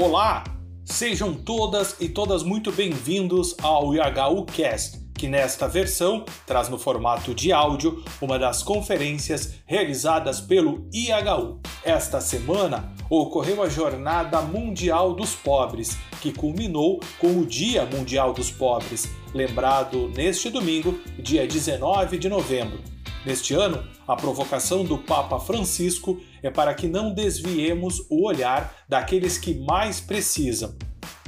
Olá! Sejam todas e todas muito bem-vindos ao IHU Cast, que nesta versão traz no formato de áudio uma das conferências realizadas pelo IHU. Esta semana ocorreu a Jornada Mundial dos Pobres, que culminou com o Dia Mundial dos Pobres, lembrado neste domingo, dia 19 de novembro. Neste ano, a provocação do Papa Francisco é para que não desviemos o olhar daqueles que mais precisam.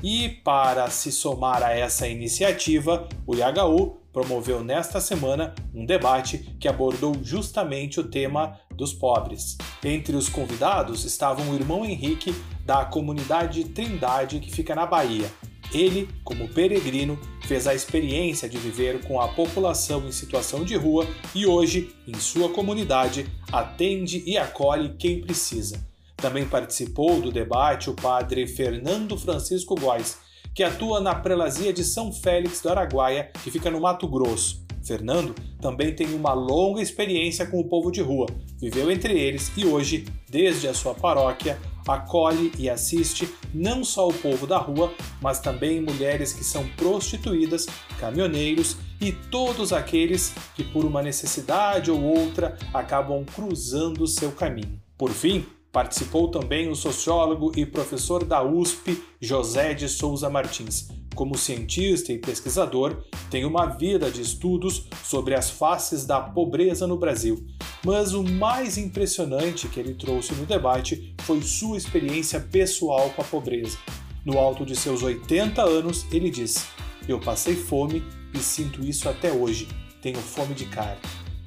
E para se somar a essa iniciativa, o IHU promoveu nesta semana um debate que abordou justamente o tema dos pobres. Entre os convidados estavam o irmão Henrique, da comunidade Trindade, que fica na Bahia, ele, como peregrino, fez a experiência de viver com a população em situação de rua e hoje, em sua comunidade, atende e acolhe quem precisa. Também participou do debate o padre Fernando Francisco Góes, que atua na prelazia de São Félix do Araguaia, que fica no Mato Grosso. Fernando também tem uma longa experiência com o povo de rua, viveu entre eles e hoje, desde a sua paróquia, acolhe e assiste não só o povo da rua, mas também mulheres que são prostituídas, caminhoneiros e todos aqueles que, por uma necessidade ou outra, acabam cruzando seu caminho. Por fim, participou também o sociólogo e professor da USP, José de Souza Martins. Como cientista e pesquisador, tem uma vida de estudos sobre as faces da pobreza no Brasil mas o mais impressionante que ele trouxe no debate foi sua experiência pessoal com a pobreza. No alto de seus 80 anos, ele disse: Eu passei fome e sinto isso até hoje. Tenho fome de carne.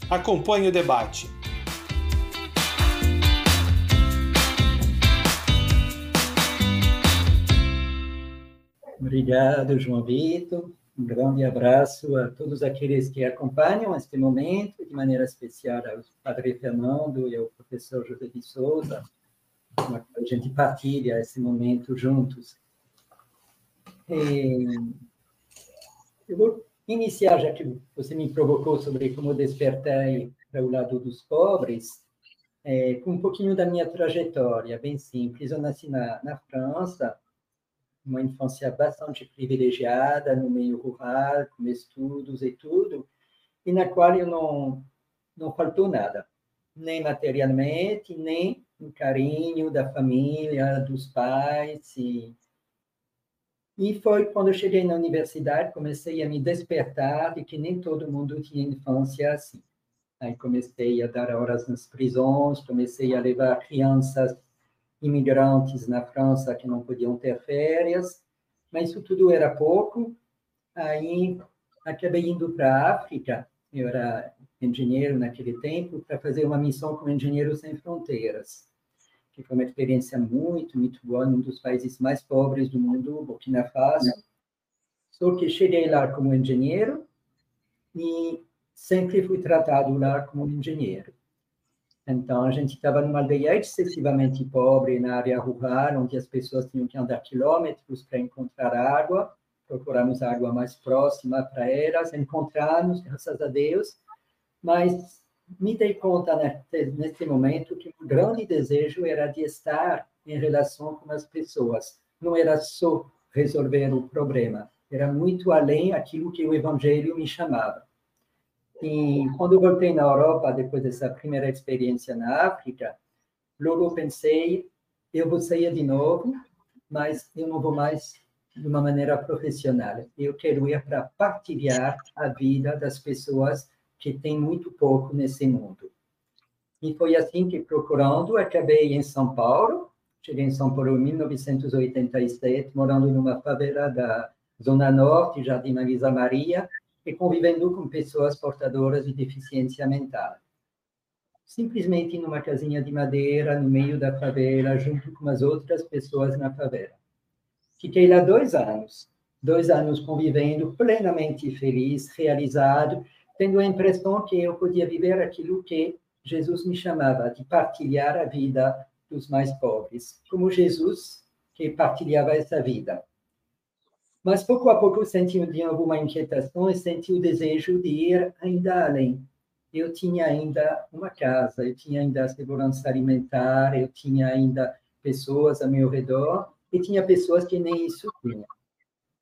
Acompanhe o debate. Obrigado, João Vitor. Um grande abraço a todos aqueles que acompanham este momento, de maneira especial ao Padre Fernando e ao professor José de Souza, a gente partilha esse momento juntos. E eu vou iniciar, já que você me provocou sobre como despertar para o lado dos pobres, é, com um pouquinho da minha trajetória, bem simples. Eu nasci na, na França, uma infância bastante privilegiada no meio rural, com estudos e tudo, e na qual eu não não faltou nada, nem materialmente, nem o carinho da família, dos pais e e foi quando eu cheguei na universidade, comecei a me despertar de que nem todo mundo tinha infância assim. Aí comecei a dar horas nas prisões, comecei a levar crianças imigrantes na França que não podiam ter férias, mas isso tudo era pouco. Aí acabei indo para a África, eu era engenheiro naquele tempo, para fazer uma missão com Engenheiros Sem Fronteiras, que foi uma experiência muito, muito boa, num dos países mais pobres do mundo, Burkina Faso. Só que cheguei lá como engenheiro e sempre fui tratado lá como engenheiro. Então, a gente estava numa aldeia excessivamente pobre, na área rural, onde as pessoas tinham que andar quilômetros para encontrar água. Procuramos água mais próxima para elas, encontramos, graças a Deus. Mas me dei conta nesse momento que o grande desejo era de estar em relação com as pessoas. Não era só resolver o problema, era muito além aquilo que o Evangelho me chamava. E quando voltei na Europa, depois dessa primeira experiência na África, logo pensei, eu vou sair de novo, mas eu não vou mais de uma maneira profissional. Eu quero ir para partilhar a vida das pessoas que têm muito pouco nesse mundo. E foi assim que, procurando, acabei em São Paulo. Cheguei em São Paulo em 1987, morando numa favela da Zona Norte, Jardim Marisa Maria, e convivendo com pessoas portadoras de deficiência mental. Simplesmente numa casinha de madeira, no meio da favela, junto com as outras pessoas na favela. Fiquei lá dois anos, dois anos convivendo plenamente feliz, realizado, tendo a impressão que eu podia viver aquilo que Jesus me chamava de partilhar a vida dos mais pobres, como Jesus que partilhava essa vida. Mas pouco a pouco senti de alguma inquietação e senti o desejo de ir ainda além. Eu tinha ainda uma casa, eu tinha ainda a segurança alimentar, eu tinha ainda pessoas ao meu redor, e tinha pessoas que nem isso tinham.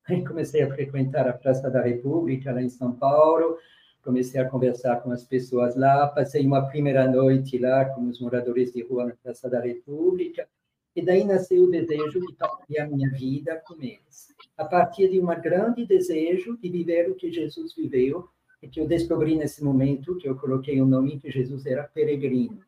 Aí comecei a frequentar a Praça da República, lá em São Paulo, comecei a conversar com as pessoas lá, passei uma primeira noite lá com os moradores de rua na Praça da República, e daí nasceu o desejo de partilhar minha vida com eles. A partir de um grande desejo de viver o que Jesus viveu, e que eu descobri nesse momento, que eu coloquei o nome que Jesus era peregrino.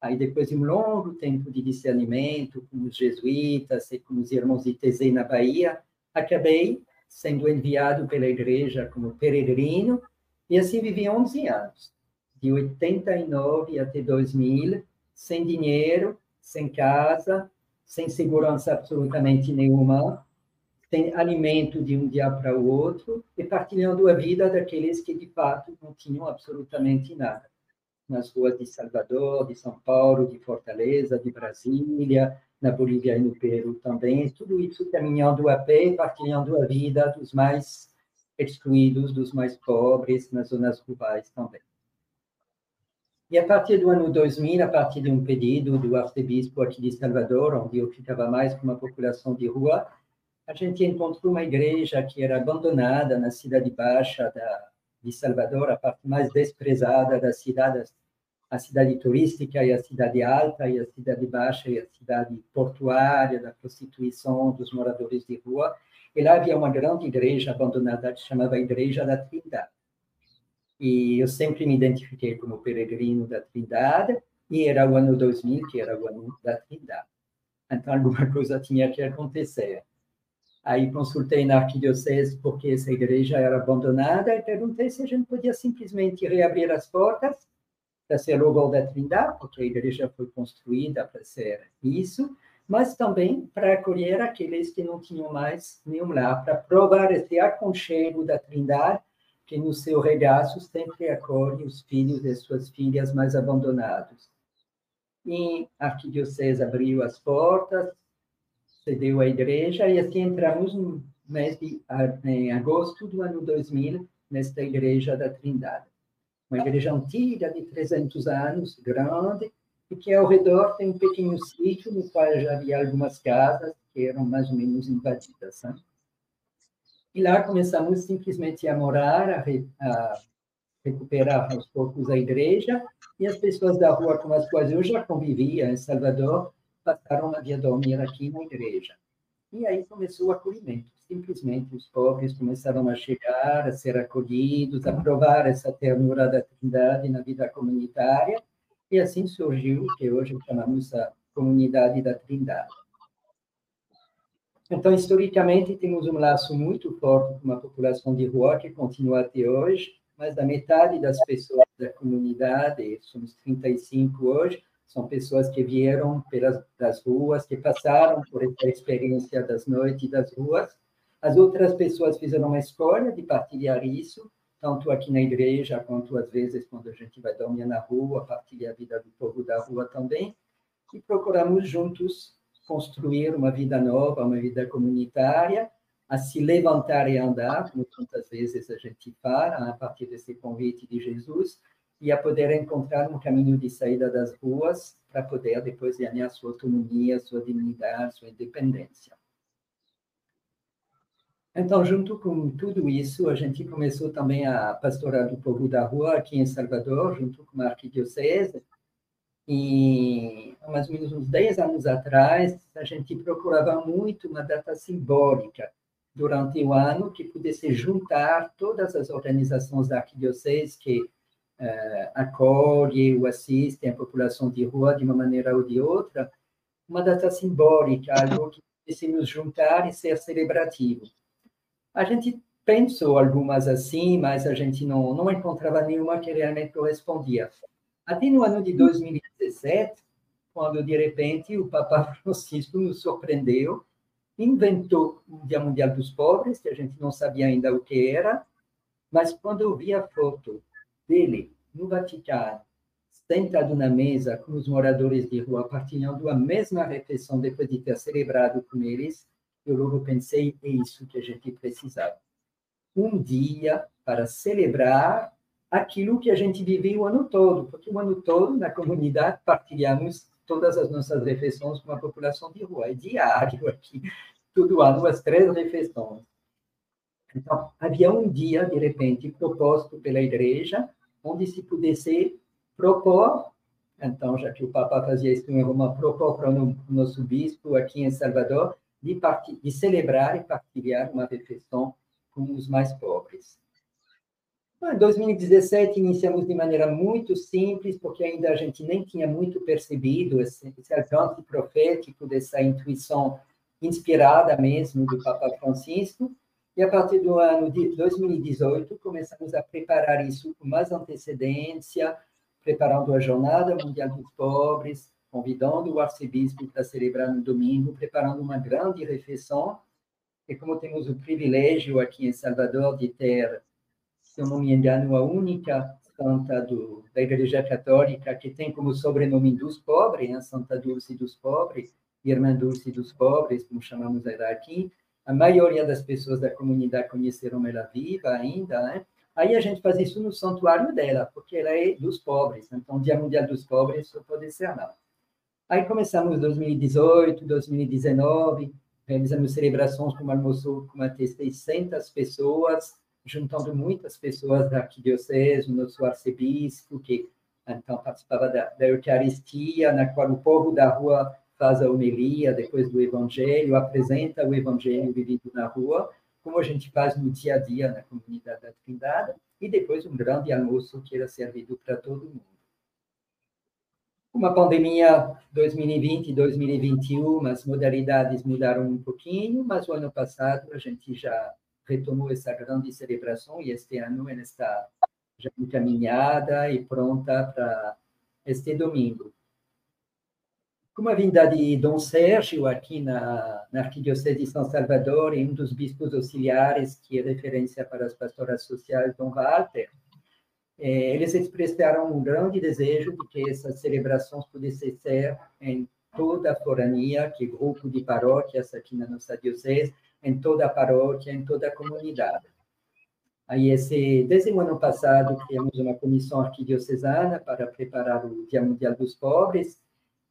Aí, depois de um longo tempo de discernimento com os jesuítas e com os irmãos de Tezé, na Bahia, acabei sendo enviado pela igreja como peregrino, e assim vivi 11 anos, de 89 até 2000, sem dinheiro, sem casa, sem segurança absolutamente nenhuma, sem alimento de um dia para o outro, e partilhando a vida daqueles que, de fato, não tinham absolutamente nada. Nas ruas de Salvador, de São Paulo, de Fortaleza, de Brasília, na Bolívia e no Peru também, tudo isso caminhando a pé, partilhando a vida dos mais excluídos, dos mais pobres, nas zonas rurais também. E a partir do ano 2000, a partir de um pedido do arcebispo aqui de Salvador, onde eu ficava mais com uma população de rua, a gente encontrou uma igreja que era abandonada na cidade baixa da, de Salvador, a parte mais desprezada da cidade, a cidade turística e a cidade alta, e a cidade baixa e a cidade portuária, da prostituição dos moradores de rua. E lá havia uma grande igreja abandonada que chamava Igreja da Trindade. E eu sempre me identifiquei como peregrino da Trindade, e era o ano 2000, que era o ano da Trindade. Então, alguma coisa tinha que acontecer. Aí consultei na arquidiocese porque essa igreja era abandonada e perguntei se a gente podia simplesmente reabrir as portas para ser o gol da Trindade, porque a igreja foi construída para ser isso, mas também para acolher aqueles que não tinham mais nenhum lar, para provar esse aconchego da Trindade, que no seu regaço sempre acolhe os filhos e suas filhas mais abandonados. E a arquidiocese abriu as portas, cedeu a igreja, e assim entramos no mês de em agosto do ano 2000, nesta igreja da Trindade uma igreja antiga de 300 anos, grande, e que ao redor tem um pequeno sítio no qual já havia algumas casas que eram mais ou menos invadidas. Né? E lá começamos simplesmente a morar, a, re, a recuperar aos poucos a igreja, e as pessoas da rua com as quais eu já convivia em Salvador passaram a vir dormir aqui na igreja. E aí começou o acolhimento. Simplesmente os pobres começaram a chegar, a ser acolhidos, a provar essa ternura da Trindade na vida comunitária. E assim surgiu o que hoje chamamos a Comunidade da Trindade. Então, historicamente, temos um laço muito forte com a população de rua, que continua até hoje, mas da metade das pessoas da comunidade, somos 35 hoje, são pessoas que vieram pelas das ruas, que passaram por essa experiência das noites das ruas. As outras pessoas fizeram uma escolha de partilhar isso, tanto aqui na igreja, quanto às vezes quando a gente vai dormir na rua, partilhar a vida do povo da rua também. E procuramos juntos construir uma vida nova, uma vida comunitária, a se levantar e andar, como tantas vezes a gente fala, a partir desse convite de Jesus, e a poder encontrar um caminho de saída das ruas para poder depois ganhar sua autonomia, sua dignidade, sua independência. Então, junto com tudo isso, a gente começou também a pastorar do povo da rua aqui em Salvador, junto com a arquidiocese. E, mais ou menos uns 10 anos atrás, a gente procurava muito uma data simbólica durante o ano que pudesse juntar todas as organizações da arquidiocese que acolhe ou assiste a população de rua de uma maneira ou de outra, uma data simbólica, algo que pudesse nos juntar e ser celebrativo. A gente pensou algumas assim, mas a gente não, não encontrava nenhuma que realmente correspondia. Até no ano de 2017, quando de repente o Papa Francisco nos surpreendeu, inventou o Dia Mundial dos Pobres, que a gente não sabia ainda o que era, mas quando eu vi a foto dele no Vaticano, sentado na mesa com os moradores de rua, partilhando a mesma refeição depois de ter celebrado com eles, eu logo pensei, é isso que a gente precisava. Um dia para celebrar aquilo que a gente viveu o ano todo, porque o ano todo, na comunidade, partilhamos todas as nossas refeições com a população de rua. É diário aqui, todo ano, as três refeições. Então, havia um dia, de repente, proposto pela igreja, onde se pudesse propor, então, já que o Papa fazia isso em Roma, propor para o nosso bispo aqui em Salvador, de, de celebrar e partilhar uma refeição com os mais pobres. Em 2017, iniciamos de maneira muito simples, porque ainda a gente nem tinha muito percebido esse, esse alcance profético dessa intuição inspirada mesmo do Papa Francisco. E a partir do ano de 2018, começamos a preparar isso com mais antecedência, preparando a Jornada Mundial dos Pobres, convidando o arcebispo para celebrar no domingo, preparando uma grande refeição. E como temos o privilégio aqui em Salvador de ter se eu não me engano, a única santa do, da Igreja Católica que tem como sobrenome dos pobres, né? Santa Dulce dos Pobres, Irmã Dulce dos Pobres, como chamamos ela aqui. A maioria das pessoas da comunidade conheceram ela viva ainda, né? Aí a gente faz isso no santuário dela, porque ela é dos pobres. Então, Dia Mundial dos Pobres só pode ser não. Aí começamos 2018, 2019, realizamos celebrações com almoço com até 600 pessoas, juntando muitas pessoas da arquidiocese, o nosso arcebispo, que então participava da, da Eucaristia, na qual o povo da rua faz a homilia depois do Evangelho, apresenta o Evangelho vivido na rua, como a gente faz no dia a dia na comunidade da Trindade, e depois um grande almoço que era servido para todo mundo. Uma pandemia 2020 e 2021, as modalidades mudaram um pouquinho, mas o ano passado a gente já retomou essa grande celebração e este ano ela está já encaminhada e pronta para este domingo. Com a vinda de Dom Sérgio aqui na, na Arquidiocese de São Salvador e um dos bispos auxiliares, que é referência para as pastoras sociais, Dom Walter, eh, eles expressaram um grande desejo de que essas celebrações pudessem ser em toda a forania, que grupo de paróquias aqui na nossa diocese, em toda a paróquia, em toda a comunidade. Aí, esse, desde o ano passado, criamos uma comissão arquidiocesana para preparar o Dia Mundial dos Pobres,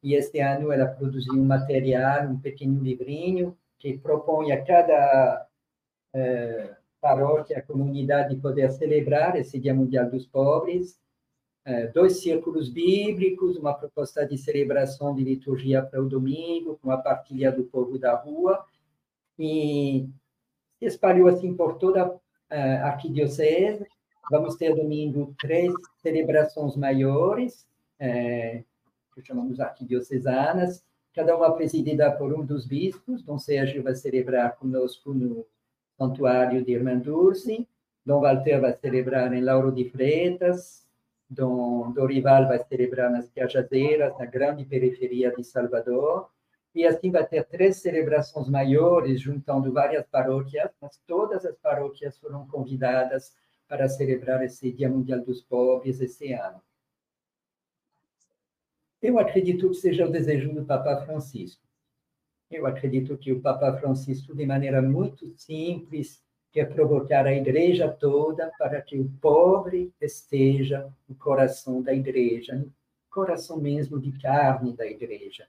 e este ano ela produziu um material, um pequeno livrinho, que propõe a cada eh, paróquia, comunidade, poder celebrar esse Dia Mundial dos Pobres, eh, dois círculos bíblicos, uma proposta de celebração de liturgia para o domingo, com a partilha do povo da rua, e se espalhou assim por toda a arquidiocese. Vamos ter domingo três celebrações maiores, que chamamos arquidiocesanas, cada uma presidida por um dos bispos. Dom Sérgio vai celebrar conosco no Santuário de Irmã Dulce, Dom Walter vai celebrar em Lauro de Freitas, Dom Dorival vai celebrar nas Cajazeiras, na grande periferia de Salvador, e assim vai ter três celebrações maiores, juntando várias paróquias, mas todas as paróquias foram convidadas para celebrar esse Dia Mundial dos Pobres esse ano. Eu acredito que seja o desejo do Papa Francisco. Eu acredito que o Papa Francisco, de maneira muito simples, quer provocar a igreja toda para que o pobre esteja no coração da igreja, no coração mesmo de carne da igreja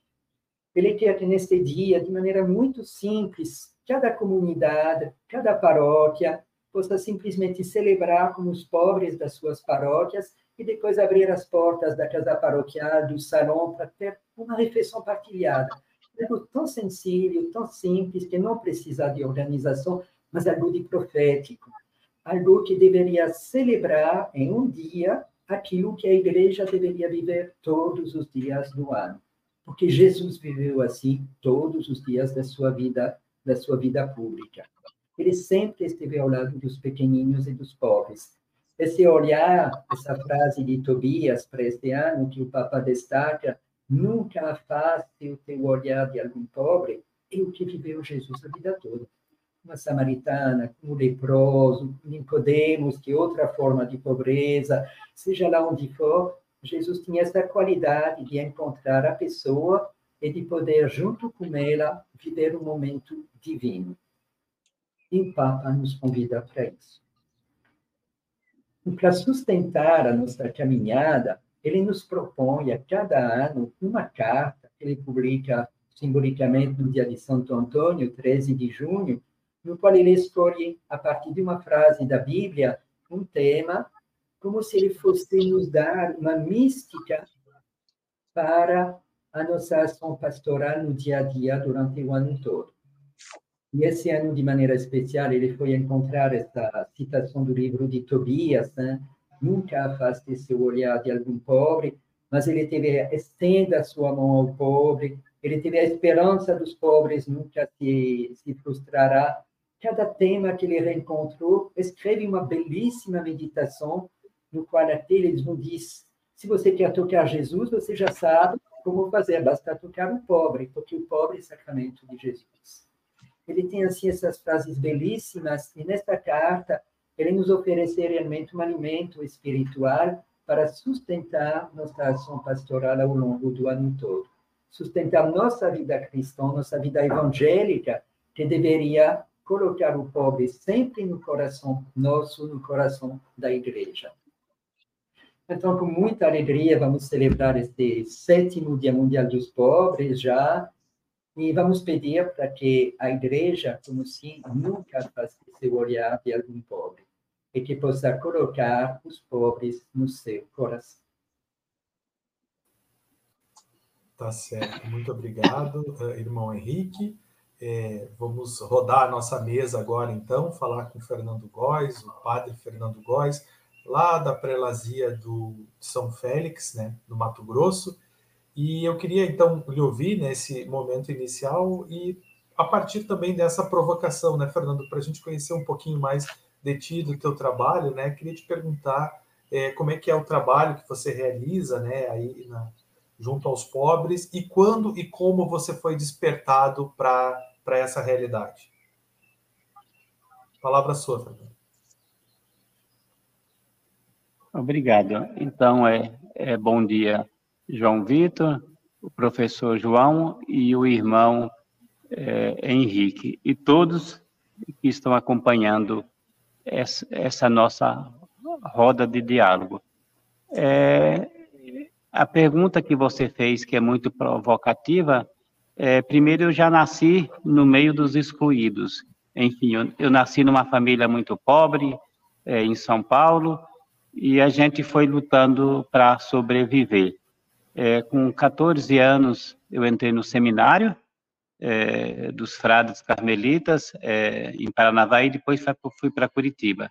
ele quer que neste dia, de maneira muito simples, cada comunidade, cada paróquia possa simplesmente celebrar com os pobres das suas paróquias e depois abrir as portas da casa paroquial, do salão, para ter uma refeição partilhada. Algo tão sensível, tão simples, que não precisa de organização, mas algo de profético. Algo que deveria celebrar em um dia aquilo que a igreja deveria viver todos os dias do ano porque Jesus viveu assim todos os dias da sua vida, da sua vida pública. Ele sempre esteve ao lado dos pequeninos e dos pobres. Esse olhar, essa frase de Tobias para este ano que o Papa destaca, nunca afaste o teu olhar de algum pobre, é o que viveu Jesus a vida toda. Uma samaritana, um leproso, Nicodemos, que outra forma de pobreza, seja lá onde for, Jesus tinha essa qualidade de encontrar a pessoa e de poder, junto com ela, viver um momento divino. E o Papa nos convida para isso. E para sustentar a nossa caminhada, ele nos propõe a cada ano uma carta que ele publica simbolicamente no dia de Santo Antônio, 13 de junho, no qual ele escolhe, a partir de uma frase da Bíblia, um tema, como se ele fosse nos dar uma mística para a nossa ação pastoral no dia a dia durante o ano todo. E esse ano, de maneira especial, ele foi encontrar essa citação do livro de Tobias, né? Nunca afaste seu olhar de algum pobre, mas ele teve, estenda sua mão ao pobre, ele teve a esperança dos pobres, nunca se, se frustrará. Cada tema que ele reencontrou, escreve uma belíssima meditação, no qual até eles nos diz, se você quer tocar Jesus, você já sabe como fazer, basta tocar o pobre, porque o pobre é sacramento de Jesus. Ele tem, assim, essas frases belíssimas, e nesta carta, ele nos oferece realmente um alimento espiritual para sustentar nossa ação pastoral ao longo do ano todo. Sustentar nossa vida cristã, nossa vida evangélica, que deveria colocar o pobre sempre no coração nosso, no coração da igreja. Então, com muita alegria, vamos celebrar este sétimo Dia Mundial dos Pobres já, e vamos pedir para que a igreja, como se nunca afaste seu olhar de algum pobre, e que possa colocar os pobres no seu coração. Tá certo. Muito obrigado, eh, irmão Henrique. É, vamos rodar a nossa mesa agora, então, falar com o Fernando Góes, o padre Fernando Góes, lá da prelazia do São Félix, né, no Mato Grosso. E eu queria então lhe ouvir nesse momento inicial e a partir também dessa provocação, né, Fernando, para a gente conhecer um pouquinho mais de ti, do teu trabalho, né, queria te perguntar é, como é que é o trabalho que você realiza, né, aí na, junto aos pobres e quando e como você foi despertado para essa realidade. Palavra sua, Fernando. Obrigado. Então, é, é bom dia, João Vitor, o professor João e o irmão é, Henrique, e todos que estão acompanhando essa, essa nossa roda de diálogo. É, a pergunta que você fez, que é muito provocativa, é, primeiro, eu já nasci no meio dos excluídos. Enfim, eu, eu nasci numa família muito pobre, é, em São Paulo, e a gente foi lutando para sobreviver. É, com 14 anos, eu entrei no seminário é, dos frades carmelitas é, em Paranavaí, depois fui para Curitiba.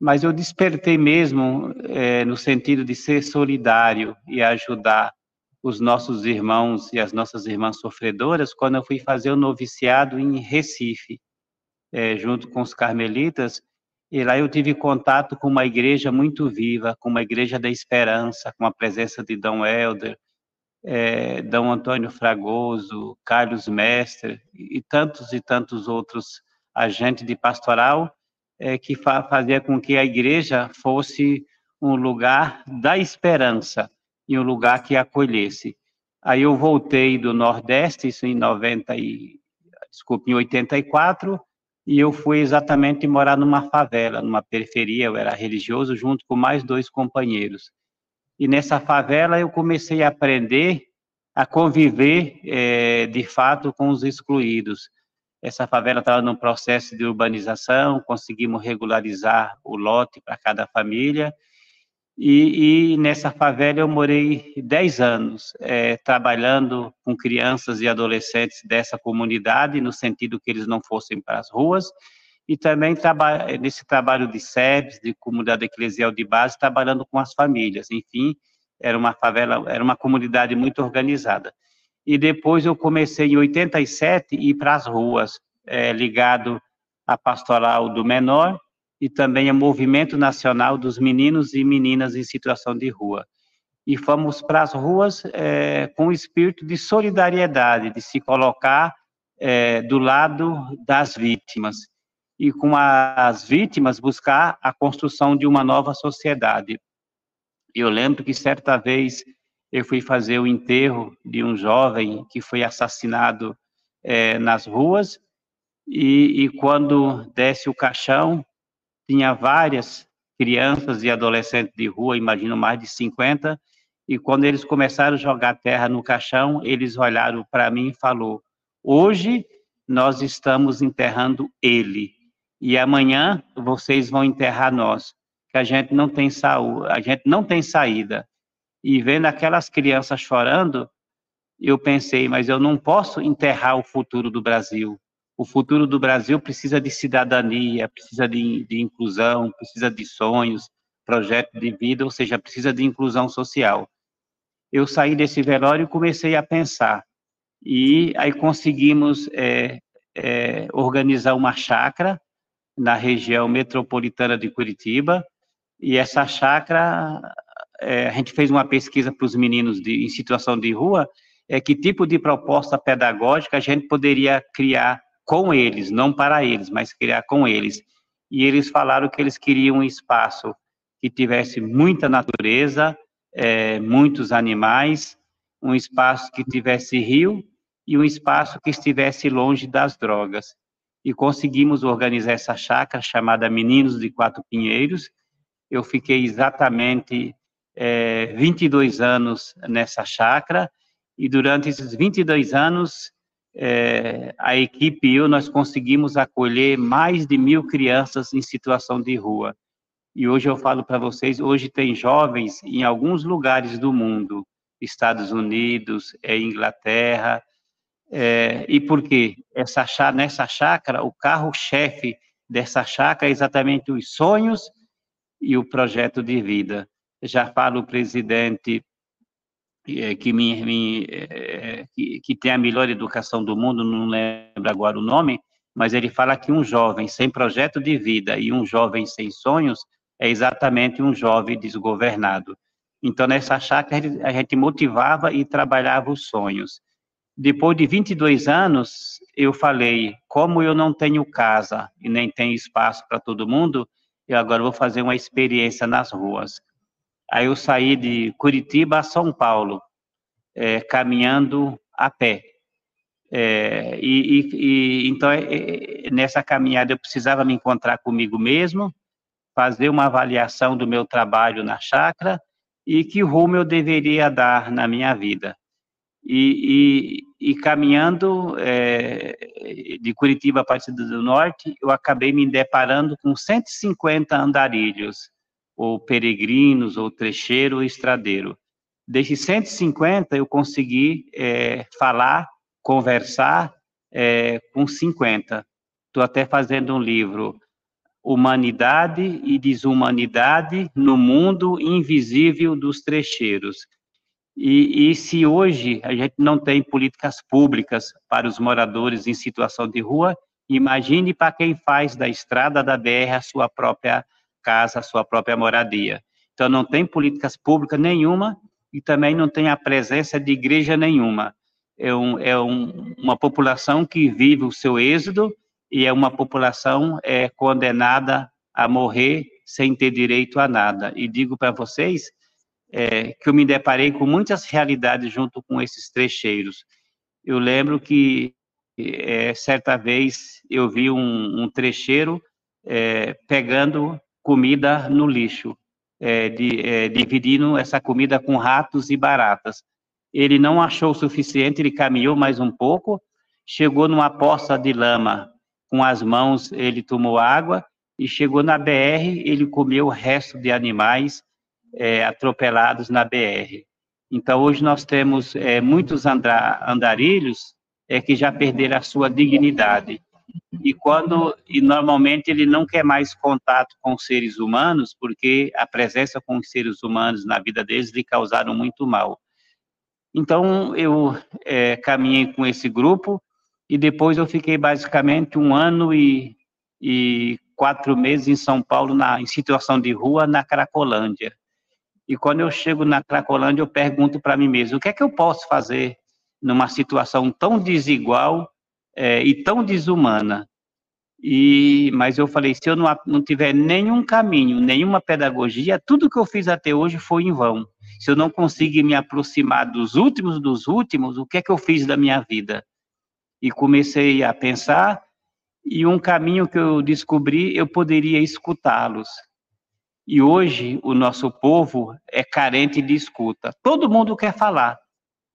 Mas eu despertei mesmo é, no sentido de ser solidário e ajudar os nossos irmãos e as nossas irmãs sofredoras quando eu fui fazer o noviciado em Recife, é, junto com os carmelitas, e lá eu tive contato com uma igreja muito viva, com uma igreja da esperança, com a presença de Dom Helder, é, Antônio Fragoso, Carlos Mestre e tantos e tantos outros agentes de pastoral é, que fa fazia com que a igreja fosse um lugar da esperança e um lugar que acolhesse. Aí eu voltei do Nordeste, isso em 90 e, desculpe, em 84, e eu fui exatamente morar numa favela, numa periferia, eu era religioso, junto com mais dois companheiros. E nessa favela eu comecei a aprender a conviver, é, de fato, com os excluídos. Essa favela estava num processo de urbanização, conseguimos regularizar o lote para cada família, e, e, nessa favela eu morei 10 anos, é, trabalhando com crianças e adolescentes dessa comunidade, no sentido que eles não fossem para as ruas, e também traba nesse trabalho de SEBS, de comunidade eclesial de base, trabalhando com as famílias. Enfim, era uma favela, era uma comunidade muito organizada. E depois eu comecei em 87 ir para as ruas, é, ligado à pastoral do menor, e também a Movimento Nacional dos Meninos e Meninas em Situação de Rua. E fomos para as ruas é, com o espírito de solidariedade, de se colocar é, do lado das vítimas e com as vítimas buscar a construção de uma nova sociedade. Eu lembro que certa vez eu fui fazer o enterro de um jovem que foi assassinado é, nas ruas e, e quando desce o caixão tinha várias crianças e adolescentes de rua, imagino mais de 50, E quando eles começaram a jogar terra no caixão, eles olharam para mim e falou: "Hoje nós estamos enterrando ele e amanhã vocês vão enterrar nós, que a gente não tem saúde, a gente não tem saída". E vendo aquelas crianças chorando, eu pensei, mas eu não posso enterrar o futuro do Brasil. O futuro do Brasil precisa de cidadania, precisa de, de inclusão, precisa de sonhos, projeto de vida, ou seja, precisa de inclusão social eu saí desse velório e comecei a pensar. E aí conseguimos é, é, organizar uma chácara na região metropolitana de Curitiba, e essa chácara, é, a gente fez uma pesquisa para os meninos de, em situação de rua, é que tipo de proposta pedagógica a gente poderia criar com eles, não para eles, mas criar com eles. E eles falaram que eles queriam um espaço que tivesse muita natureza, é, muitos animais, um espaço que tivesse rio e um espaço que estivesse longe das drogas. E conseguimos organizar essa chácara chamada Meninos de Quatro Pinheiros. Eu fiquei exatamente é, 22 anos nessa chácara e durante esses 22 anos é, a equipe e eu nós conseguimos acolher mais de mil crianças em situação de rua. E hoje eu falo para vocês, hoje tem jovens em alguns lugares do mundo, Estados Unidos, é Inglaterra, é, e por quê? Essa, nessa chácara, o carro-chefe dessa chácara é exatamente os sonhos e o projeto de vida. Já falo presidente que, me, me que, que, tem a melhor educação do mundo, não lembro agora o nome, mas ele fala que um jovem sem projeto de vida e um jovem sem sonhos é exatamente um jovem desgovernado. Então, nessa chácara, a gente motivava e trabalhava os sonhos. Depois de 22 anos, eu falei, como eu não tenho casa e nem tenho espaço para todo mundo, eu agora vou fazer uma experiência nas ruas. Aí eu saí de Curitiba a São Paulo, é, caminhando a pé. É, e, e, e, então, é, é, nessa caminhada, eu precisava me encontrar comigo mesmo, fazer uma avaliação do meu trabalho na chácara e que rumo eu deveria dar na minha vida. E, e, caminhando é, de Curitiba para Cidade do Norte, eu acabei me deparando com 150 andarilhos, ou peregrinos, ou trecheiro, ou estradeiro. Desses 150, eu consegui é, falar, conversar é, com 50. Estou até fazendo um livro, humanidade e desumanidade no mundo invisível dos trecheiros. E, e, se hoje a gente não tem políticas públicas para os moradores em situação de rua, imagine para quem faz da estrada da BR a sua própria casa, a sua própria moradia. Então não tem políticas públicas nenhuma e também não tem a presença de igreja nenhuma. É, um, é um, uma população que vive o seu êxodo e é uma população é, condenada a morrer sem ter direito a nada. E digo para vocês é, que eu me deparei com muitas realidades junto com esses trecheiros. Eu lembro que é, certa vez eu vi um, um trecheiro é, pegando comida no lixo, é, de, é, dividindo essa comida com ratos e baratas. Ele não achou o suficiente, ele caminhou mais um pouco, chegou numa poça de lama com as mãos ele tomou água e chegou na BR, ele comeu o resto de animais é, atropelados na BR. Então, hoje nós temos é, muitos andarilhos é, que já perderam a sua dignidade. E quando e normalmente ele não quer mais contato com seres humanos, porque a presença com os seres humanos na vida deles lhe causaram muito mal. Então, eu é, caminhei com esse grupo, e depois eu fiquei basicamente um ano e, e quatro meses em São Paulo, na, em situação de rua, na Cracolândia. E quando eu chego na Cracolândia, eu pergunto para mim mesmo, o que é que eu posso fazer numa situação tão desigual é, e tão desumana? E, mas eu falei, se eu não, não tiver nenhum caminho, nenhuma pedagogia, tudo que eu fiz até hoje foi em vão. Se eu não conseguir me aproximar dos últimos dos últimos, o que é que eu fiz da minha vida? e comecei a pensar, e um caminho que eu descobri, eu poderia escutá-los. E hoje o nosso povo é carente de escuta. Todo mundo quer falar.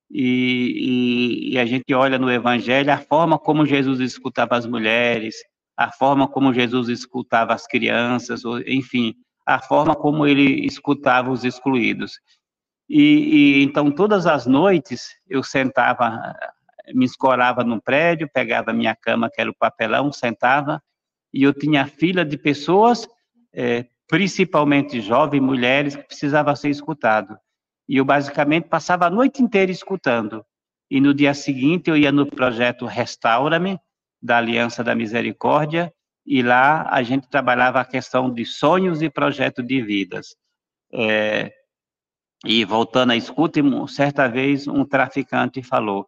E, e, e, a gente olha no Evangelho a forma como Jesus escutava as mulheres, a forma como Jesus escutava as crianças, enfim, a forma como ele escutava os excluídos. E, e então todas as noites eu sentava, me escorava no prédio, pegava minha cama, que era o papelão, sentava, e eu tinha fila de pessoas é, principalmente jovens, mulheres, que precisavam ser escutado. E eu basicamente passava a noite inteira escutando. E no dia seguinte eu ia no projeto Restaura-me, da Aliança da Misericórdia, e lá a gente trabalhava a questão de sonhos e projeto de vidas. É, e voltando à escuta, certa vez um traficante falou: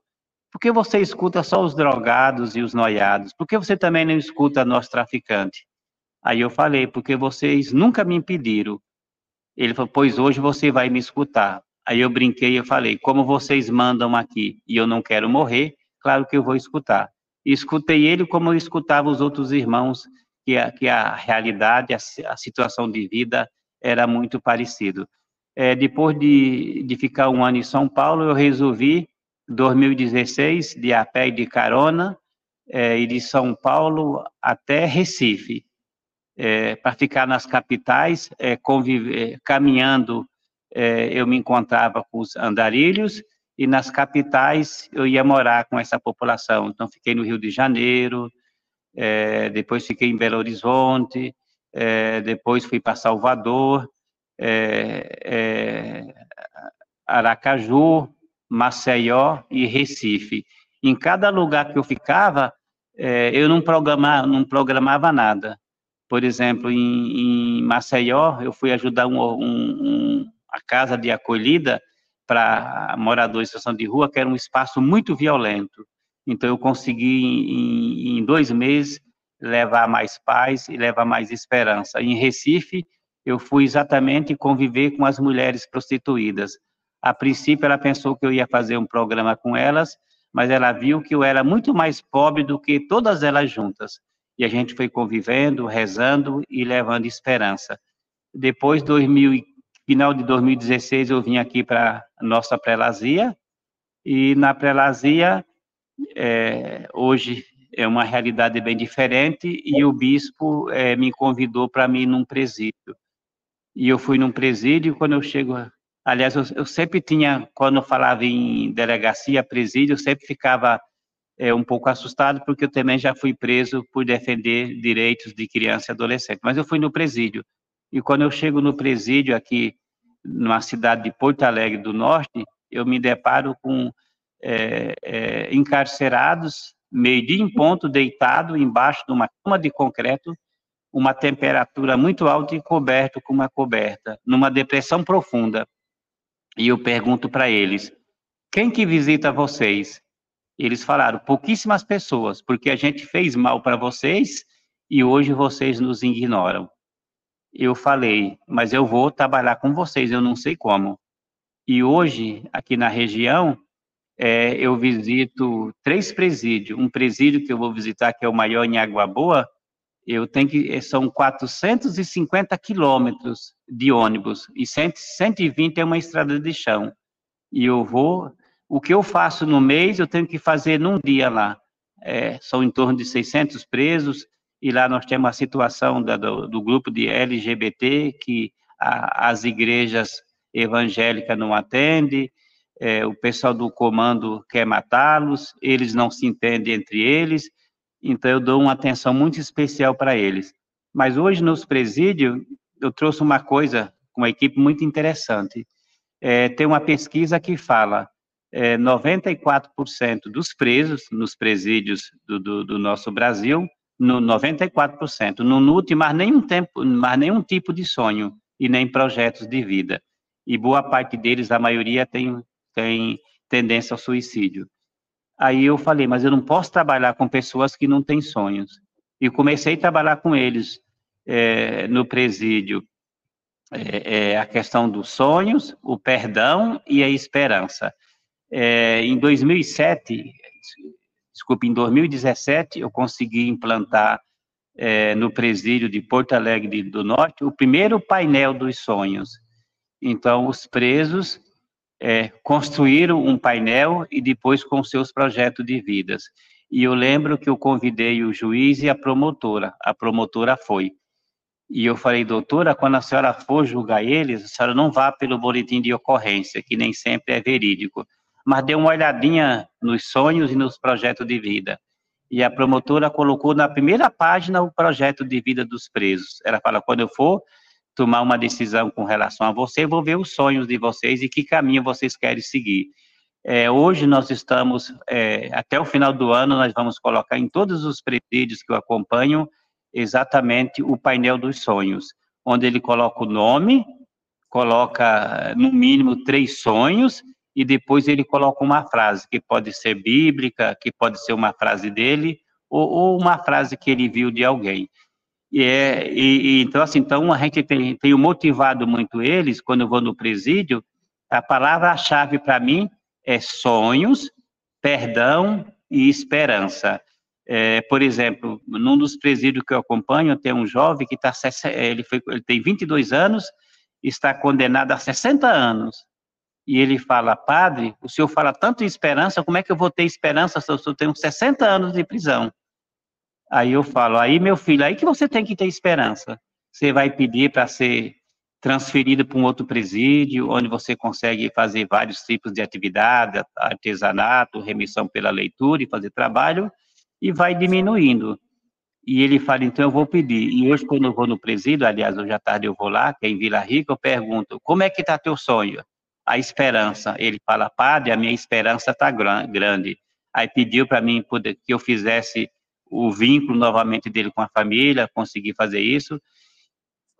por que você escuta só os drogados e os noiados? Por que você também não escuta nós traficantes? Aí eu falei, porque vocês nunca me impediram. Ele falou, pois hoje você vai me escutar. Aí eu brinquei e falei, como vocês mandam aqui e eu não quero morrer, claro que eu vou escutar. E escutei ele como eu escutava os outros irmãos, que a, que a realidade, a, a situação de vida era muito parecido. É, depois de, de ficar um ano em São Paulo, eu resolvi, 2016, de a pé e de carona, é, ir de São Paulo até Recife é, para ficar nas capitais, é, conviver, é, caminhando, é, eu me encontrava com os andarilhos, e nas capitais eu ia morar com essa população. Então, fiquei no Rio de Janeiro, é, depois fiquei em Belo Horizonte, é, depois fui para Salvador, Aracaju, Maceió e Recife. Em cada lugar que eu ficava, eu não programava, não programava nada. Por exemplo, em, em Maceió, eu fui ajudar um, um, a casa de acolhida para moradores em situação de rua, que era um espaço muito violento. Então, eu consegui, em, em dois meses, levar mais paz e levar mais esperança. Em Recife, eu fui exatamente conviver com as mulheres prostituídas. A princípio, ela pensou que eu ia fazer um programa com elas, mas ela viu que eu era muito mais pobre do que todas elas juntas e a gente foi convivendo, rezando e levando esperança. Depois, 2000, final de 2016, eu vim aqui para a nossa prelazia, e na prelazia, é, hoje é uma realidade bem diferente, e o bispo é, me convidou para mim num presídio. E eu fui num presídio, quando eu chego Aliás, eu, eu, sempre tinha, quando eu falava em delegacia, presídio, eu sempre ficava é, um pouco assustado, porque eu também já fui preso por defender direitos de criança e adolescente. Mas eu fui no presídio. E quando eu chego no presídio aqui, numa cidade de Porto Alegre do Norte, eu me deparo com é, é, encarcerados, meio-dia em ponto, deitado embaixo de uma cama de concreto, uma temperatura muito alta e coberto com uma coberta, numa depressão profunda. E eu pergunto para eles: quem que visita vocês? Eles falaram, pouquíssimas pessoas, porque a gente fez mal para vocês e hoje vocês nos ignoram. Eu falei, mas eu vou trabalhar com vocês, eu não sei como. E hoje, aqui na região, é, eu visito três presídios. Um presídio que eu vou visitar, que é o maior em Água Boa, eu tenho que, são 450 quilômetros de ônibus e 120 é uma estrada de chão. E eu vou o que eu faço no mês, eu tenho que fazer num dia lá. É, são em torno de 600 presos, e lá nós temos a situação da, do, do, grupo de LGBT, que a, as igrejas evangélicas não atendem, é, o pessoal do comando quer matá-los, eles não se entendem entre eles, então eu dou uma atenção muito especial para eles. Mas hoje nos presídios, eu trouxe uma coisa, uma equipe muito interessante. É, tem uma pesquisa que fala é, 94% dos presos nos presídios do, do, do nosso Brasil, no 94%, não nutre mais nenhum, tempo, mais nenhum tipo de sonho e nem projetos de vida. E boa parte deles, a maioria, tem, tem tendência ao suicídio. Aí eu falei, mas eu não posso trabalhar com pessoas que não têm sonhos. E comecei a trabalhar com eles é, no presídio, é, é, a questão dos sonhos, o perdão e a esperança. É, em 2007, desculpe, em 2017, eu consegui implantar é, no presídio de Porto Alegre do Norte, o primeiro painel dos sonhos. Então, os presos é, construíram um painel e depois com seus projetos de vidas. E eu lembro que eu convidei o juiz e a promotora. A promotora foi. E eu falei, doutora, quando a senhora for julgar eles, a senhora não vá pelo boletim de ocorrência, que nem sempre é verídico, mas dê uma olhadinha nos sonhos e nos projetos de vida e a promotora colocou na primeira página o projeto de vida dos presos. Ela fala: quando eu for tomar uma decisão com relação a você, vou ver os sonhos de vocês e que caminho vocês querem seguir. É, hoje nós estamos, é, até o final do ano, nós vamos colocar em todos os presídios que eu acompanho exatamente o painel dos sonhos, onde ele coloca o nome, coloca no mínimo três sonhos e depois ele coloca uma frase, que pode ser bíblica, que pode ser uma frase dele, ou, ou uma frase que ele viu de alguém. E, é, e, então, assim, então a gente tem, tem motivado muito eles, quando eu vou no presídio, a palavra-chave para mim é sonhos, perdão e esperança. É, por exemplo, num dos presídios que eu acompanho, tem um jovem que está, ele, foi, ele tem 22 anos, está condenado a 60 anos e ele fala, padre, o senhor fala tanto em esperança, como é que eu vou ter esperança se eu tenho 60 anos de prisão? Aí eu falo, aí meu filho, aí que você tem que ter esperança. Você vai pedir para ser transferido para um outro presídio, onde você consegue fazer vários tipos de atividade, artesanato, remissão pela leitura e fazer trabalho, e vai diminuindo. E ele fala, então eu vou pedir. E hoje, quando eu vou no presídio, aliás, hoje à tarde eu vou lá, que é em Vila Rica, eu pergunto, como é que está teu sonho? A esperança. Ele fala, padre, a minha esperança está grande. Aí pediu para mim poder, que eu fizesse o vínculo novamente dele com a família, consegui fazer isso.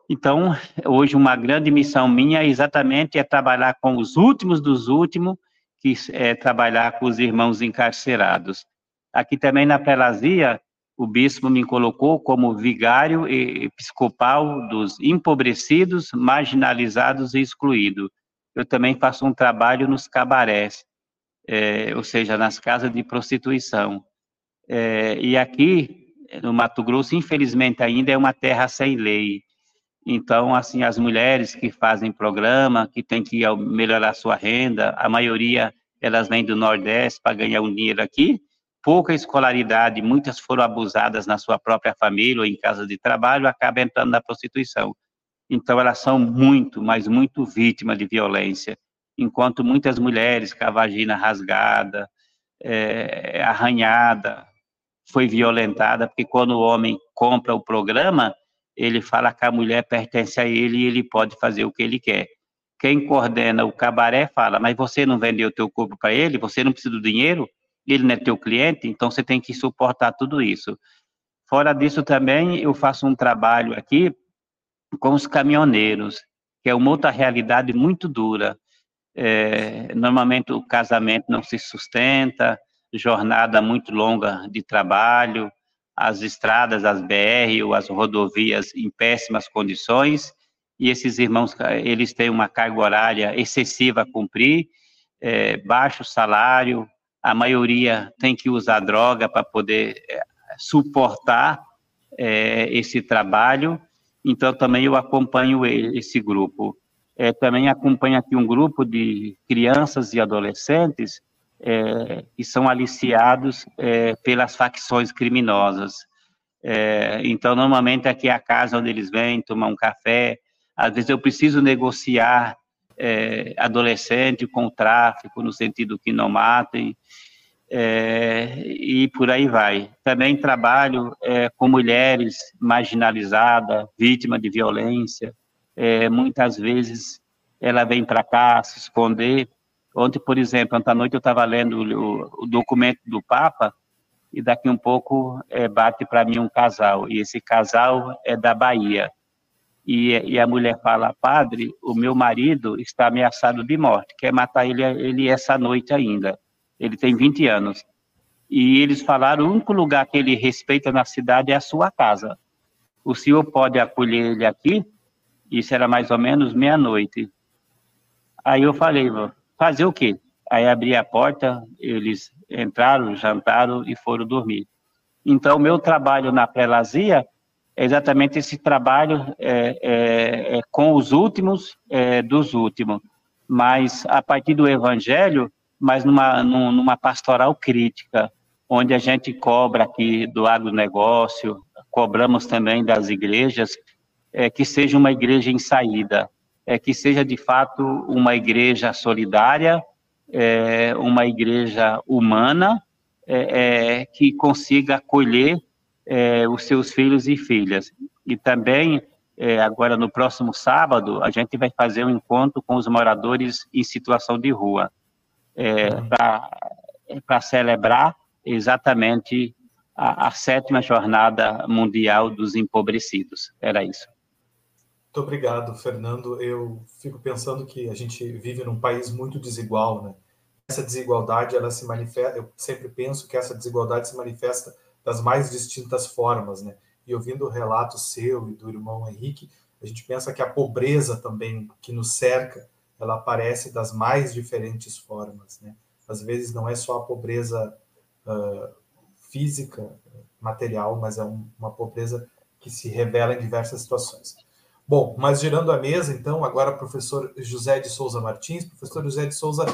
Então, hoje uma grande missão minha exatamente é trabalhar com os últimos dos últimos, que é trabalhar com os irmãos encarcerados. Aqui também na Pelazia, o bispo me colocou como vigário episcopal dos empobrecidos, marginalizados e excluídos eu também faço um trabalho nos cabarés, é, ou seja, nas casas de prostituição. É, e aqui, no Mato Grosso, infelizmente ainda é uma terra sem lei. Então, assim, as mulheres que fazem programa, que têm que melhorar sua renda, a maioria elas vêm do Nordeste para ganhar um dinheiro aqui, pouca escolaridade, muitas foram abusadas na sua própria família ou em casa de trabalho, acabam entrando na prostituição. Então, elas são muito, mas muito vítimas de violência, enquanto muitas mulheres com a vagina rasgada, é, arranhada, foi violentada, porque quando o homem compra o programa, ele fala que a mulher pertence a ele e ele pode fazer o que ele quer. Quem coordena o cabaré fala, mas você não vendeu o teu corpo para ele, você não precisa do dinheiro, ele não é teu cliente, então você tem que suportar tudo isso. Fora disso também, eu faço um trabalho aqui com os caminhoneiros, que é uma outra realidade muito dura. É, normalmente o casamento não se sustenta, jornada muito longa de trabalho, as estradas, as BR ou as rodovias em péssimas condições, e esses irmãos, eles têm uma carga horária excessiva a cumprir, é, baixo salário, a maioria tem que usar droga para poder é, suportar é, esse trabalho, então também eu acompanho esse grupo. É, também acompanho aqui um grupo de crianças e adolescentes é, que são aliciados é, pelas facções criminosas. É, então, normalmente aqui é a casa onde eles vêm tomar um café. Às vezes eu preciso negociar é, adolescente com o tráfico, no sentido que não matem é, e por aí vai. Também trabalho é, com mulheres marginalizadas, vítimas de violência. É, muitas vezes ela vem para cá se esconder. Ontem, por exemplo, ontem à noite eu estava lendo o, o, documento do Papa e daqui um pouco é, bate para mim um casal. E esse casal é da Bahia. E, e, a mulher fala, padre, o meu marido está ameaçado de morte, quer matar ele, ele essa noite ainda ele tem 20 anos. E eles falaram: o único lugar que ele respeita na cidade é a sua casa. O senhor pode acolher ele aqui? Isso era mais ou menos meia-noite. Aí eu falei: fazer o quê? Aí abri a porta, eles entraram, jantaram e foram dormir. Então, meu trabalho na prelazia é exatamente esse trabalho é, é, é com os últimos é, dos últimos, mas a partir do Evangelho, mas numa, numa pastoral crítica, onde a gente cobra aqui do agronegócio, cobramos também das igrejas, é, que seja uma igreja em saída, é, que seja de fato uma igreja solidária, é, uma igreja humana, é, é que consiga acolher é, os seus filhos e filhas. E também, é, agora no próximo sábado, a gente vai fazer um encontro com os moradores em situação de rua, é, uhum. para celebrar exatamente a, a, sétima jornada mundial dos empobrecidos. Era isso. Muito obrigado, Fernando. Eu fico pensando que a gente vive num país muito desigual, né? Essa desigualdade, ela se manifesta. Eu sempre penso que essa desigualdade se manifesta das mais distintas formas, né? E ouvindo o relato seu e do irmão Henrique, a gente pensa que a pobreza também que nos cerca, ela aparece das mais diferentes formas, né? Às vezes não é só a pobreza uh, física, material, mas é um, uma pobreza que se revela em diversas situações. Bom, mas girando a mesa, então, agora professor José de Souza Martins. Professor José de Souza,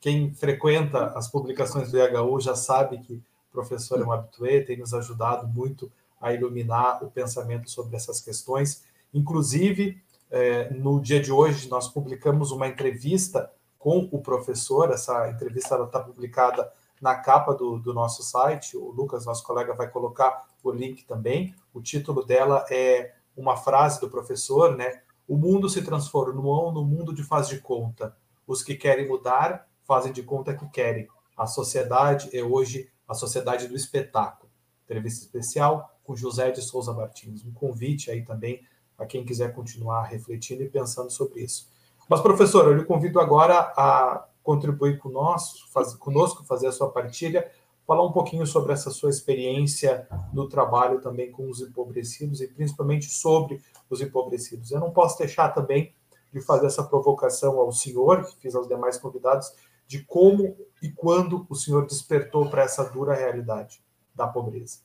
quem frequenta as publicações do IHU já sabe que professor é um habitué, tem nos ajudado muito a iluminar o pensamento sobre essas questões. Inclusive, é, no dia de hoje, nós publicamos uma entrevista com o professor, essa entrevista está publicada na capa do, do, nosso site, o Lucas, nosso colega, vai colocar o link também. O título dela é uma frase do professor, né? O mundo se transformou no mundo de faz de conta. Os que querem mudar fazem de conta que querem. A sociedade é hoje a Sociedade do Espetáculo. Entrevista especial com José de Souza Martins. Um convite aí também a quem quiser continuar refletindo e pensando sobre isso. Mas, professor, eu lhe convido agora a contribuir conosco, faz, conosco, fazer a sua partilha, falar um pouquinho sobre essa sua experiência no trabalho também com os empobrecidos e principalmente sobre os empobrecidos. Eu não posso deixar também de fazer essa provocação ao senhor, que fiz aos demais convidados, de como e quando o senhor despertou para essa dura realidade da pobreza.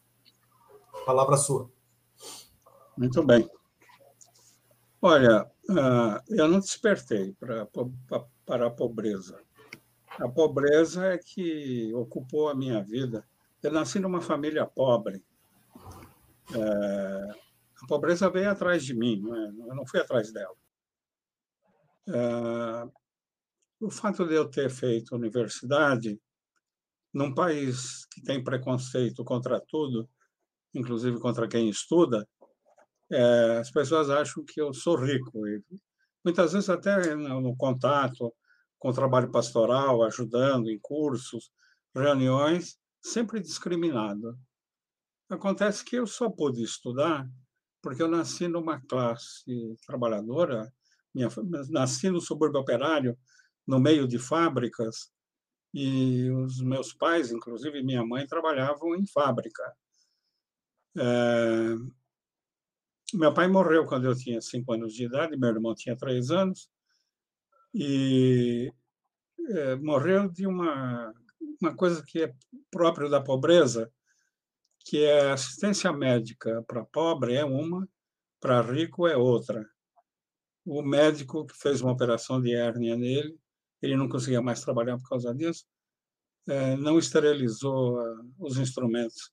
Palavra sua. Muito bem. Olha, ah, eu não despertei para, para a pobreza. A pobreza é que ocupou a minha vida. Eu nasci numa família pobre. É, a pobreza veio atrás de mim, é? eu não fui atrás dela. É, o fato de eu ter feito universidade num país que tem preconceito contra tudo, inclusive contra quem estuda, é, as pessoas acham que eu sou rico. E muitas vezes até no contato com trabalho pastoral, ajudando em cursos, reuniões, sempre discriminado. Acontece que eu só pude estudar porque eu nasci numa classe trabalhadora, minha, nasci no subúrbio operário, no meio de fábricas, e os meus pais, inclusive minha mãe, trabalhavam em fábrica. É... Meu pai morreu quando eu tinha cinco anos de idade, meu irmão tinha três anos, e é, morreu de uma, uma coisa que é própria da pobreza, que é assistência médica para pobre é uma, para rico é outra. O médico que fez uma operação de hérnia nele ele não conseguia mais trabalhar por causa disso, é, não esterilizou ah, os instrumentos.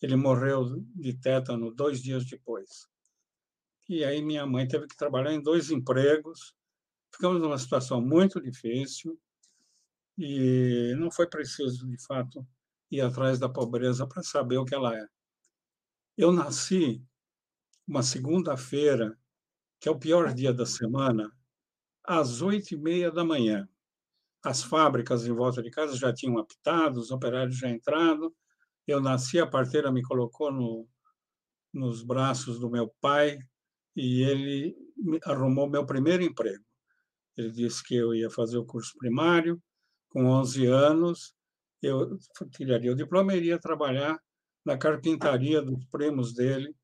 Ele morreu de tétano dois dias depois. E aí minha mãe teve que trabalhar em dois empregos. Ficamos numa situação muito difícil e não foi preciso, de fato, ir atrás da pobreza para saber o que ela é. Eu nasci uma segunda-feira, que é o pior dia da semana, às oito e meia da manhã as fábricas em volta de casa já tinham apitado, os operários já entrado. Eu nasci, a parteira me colocou no, nos braços do meu pai e ele arrumou meu primeiro emprego. Ele disse que eu ia fazer o curso primário, com 11 anos, eu tiraria o diploma e iria trabalhar na carpintaria dos primos dele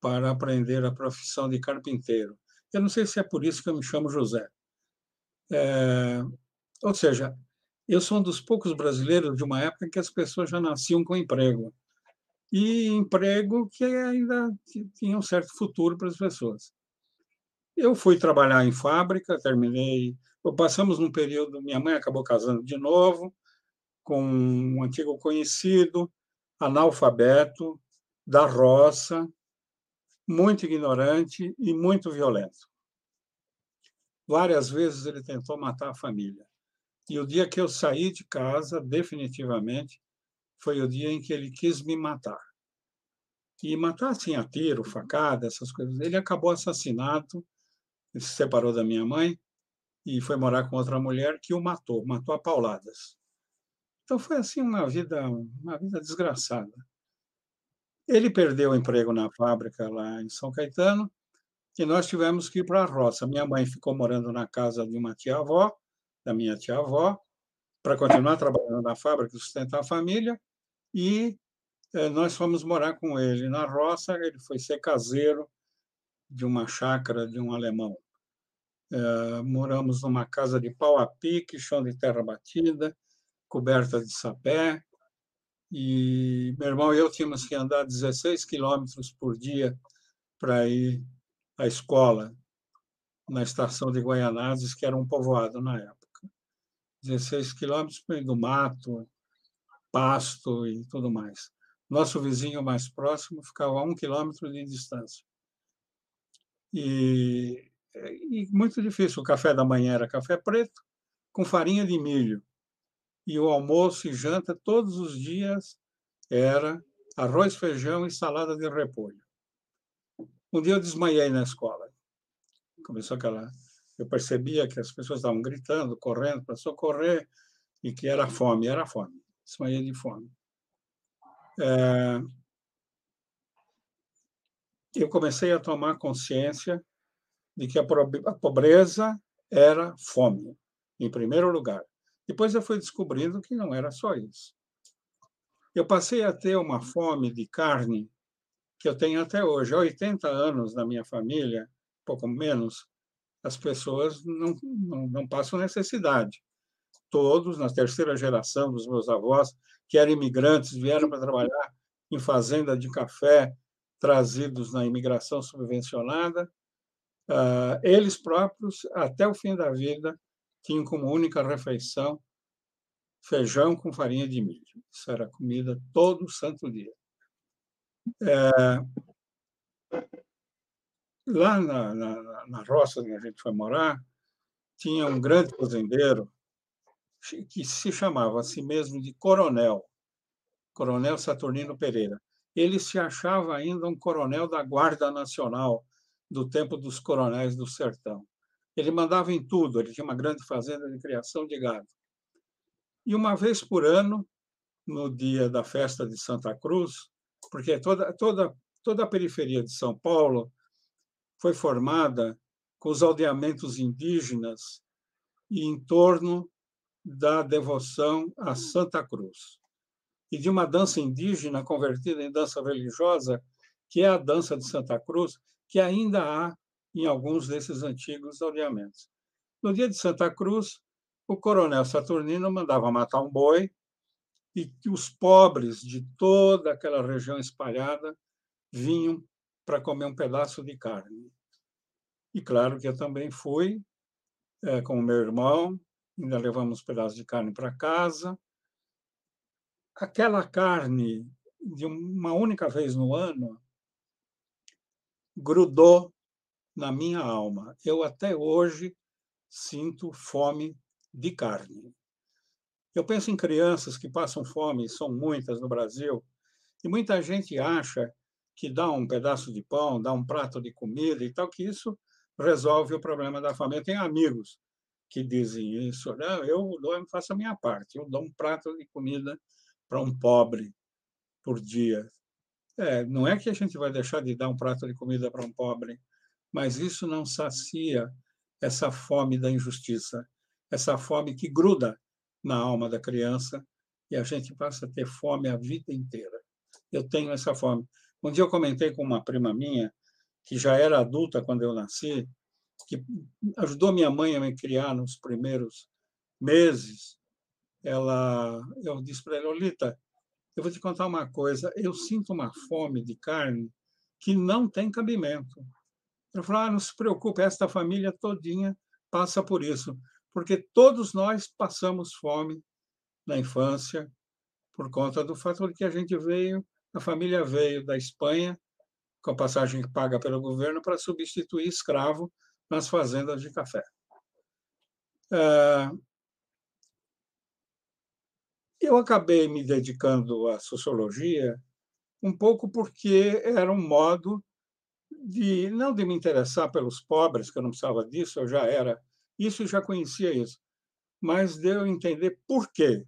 para aprender a profissão de carpinteiro. Eu não sei se é por isso que eu me chamo José. É, ou seja, eu sou um dos poucos brasileiros de uma época em que as pessoas já nasciam com emprego. E emprego que ainda tinha um certo futuro para as pessoas. Eu fui trabalhar em fábrica, terminei. Passamos num período, minha mãe acabou casando de novo com um antigo conhecido, analfabeto, da roça, muito ignorante e muito violento. Várias vezes ele tentou matar a família. E o dia que eu saí de casa, definitivamente, foi o dia em que ele quis me matar. E matar assim a tiro, facada, essas coisas. Ele acabou assassinado, se separou da minha mãe e foi morar com outra mulher que o matou, matou a pauladas. Então foi assim uma vida, uma vida desgraçada. Ele perdeu o emprego na fábrica lá em São Caetano e nós tivemos que ir para a roça. Minha mãe ficou morando na casa de uma tia-avó, da minha tia-avó, para continuar trabalhando na fábrica, sustentar a família, e eh, nós fomos morar com ele na roça. Ele foi ser caseiro de uma chácara de um alemão. Eh, moramos numa casa de pau a pique, chão de terra batida, coberta de sapé, e meu irmão e eu tínhamos que andar 16 quilômetros por dia para ir à escola na estação de Guaianazes, que era um povoado na época. 16 quilômetros do mato, pasto e tudo mais. Nosso vizinho mais próximo ficava a um quilômetro de distância. E, e muito difícil. O café da manhã era café preto, com farinha de milho e o almoço e janta todos os dias era arroz, feijão e salada de repolho. Um dia eu desmaiei na escola. Começou aquela. Eu percebia que as pessoas estavam gritando, correndo para socorrer e que era fome, era fome. Desmaiei de fome. É... Eu comecei a tomar consciência de que a pobreza era fome, em primeiro lugar. Depois eu fui descobrindo que não era só isso. Eu passei a ter uma fome de carne que eu tenho até hoje. Há 80 anos na minha família, pouco menos, as pessoas não, não, não passam necessidade. Todos, na terceira geração dos meus avós, que eram imigrantes, vieram para trabalhar em fazenda de café, trazidos na imigração subvencionada, uh, eles próprios, até o fim da vida, tinham como única refeição feijão com farinha de milho. Isso era comida todo santo dia. É, lá na, na, na roça onde a gente foi morar, tinha um grande fazendeiro que se chamava a si mesmo de Coronel, Coronel Saturnino Pereira. Ele se achava ainda um coronel da Guarda Nacional do tempo dos coronéis do sertão. Ele mandava em tudo, ele tinha uma grande fazenda de criação de gado. E uma vez por ano, no dia da festa de Santa Cruz, porque toda, toda, toda a periferia de São Paulo foi formada com os aldeamentos indígenas e em torno da devoção a Santa Cruz e de uma dança indígena convertida em dança religiosa, que é a dança de Santa Cruz, que ainda há em alguns desses antigos aldeamentos. No dia de Santa Cruz, o coronel Saturnino mandava matar um boi e os pobres de toda aquela região espalhada vinham para comer um pedaço de carne. E claro que eu também fui é, com o meu irmão, ainda levamos um pedaço de carne para casa. Aquela carne, de uma única vez no ano, grudou na minha alma. Eu até hoje sinto fome de carne. Eu penso em crianças que passam fome, são muitas no Brasil, e muita gente acha que dá um pedaço de pão, dá um prato de comida e tal, que isso resolve o problema da fome. Eu tenho amigos que dizem isso. Não, eu dou, faço a minha parte, eu dou um prato de comida para um pobre por dia. É, não é que a gente vai deixar de dar um prato de comida para um pobre, mas isso não sacia essa fome da injustiça, essa fome que gruda na alma da criança e a gente passa a ter fome a vida inteira. Eu tenho essa fome. Um dia eu comentei com uma prima minha, que já era adulta quando eu nasci, que ajudou minha mãe a me criar nos primeiros meses. Ela, eu disse para ela, Olita, eu vou te contar uma coisa, eu sinto uma fome de carne que não tem cabimento. Eu falo, ah, não se preocupe, esta família todinha passa por isso, porque todos nós passamos fome na infância por conta do fato de que a gente veio, a família veio da Espanha com a passagem paga pelo governo para substituir escravo nas fazendas de café. É, eu acabei me dedicando à sociologia um pouco porque era um modo de não de me interessar pelos pobres, que eu não precisava disso, eu já era isso, eu já conhecia isso, mas de eu entender por que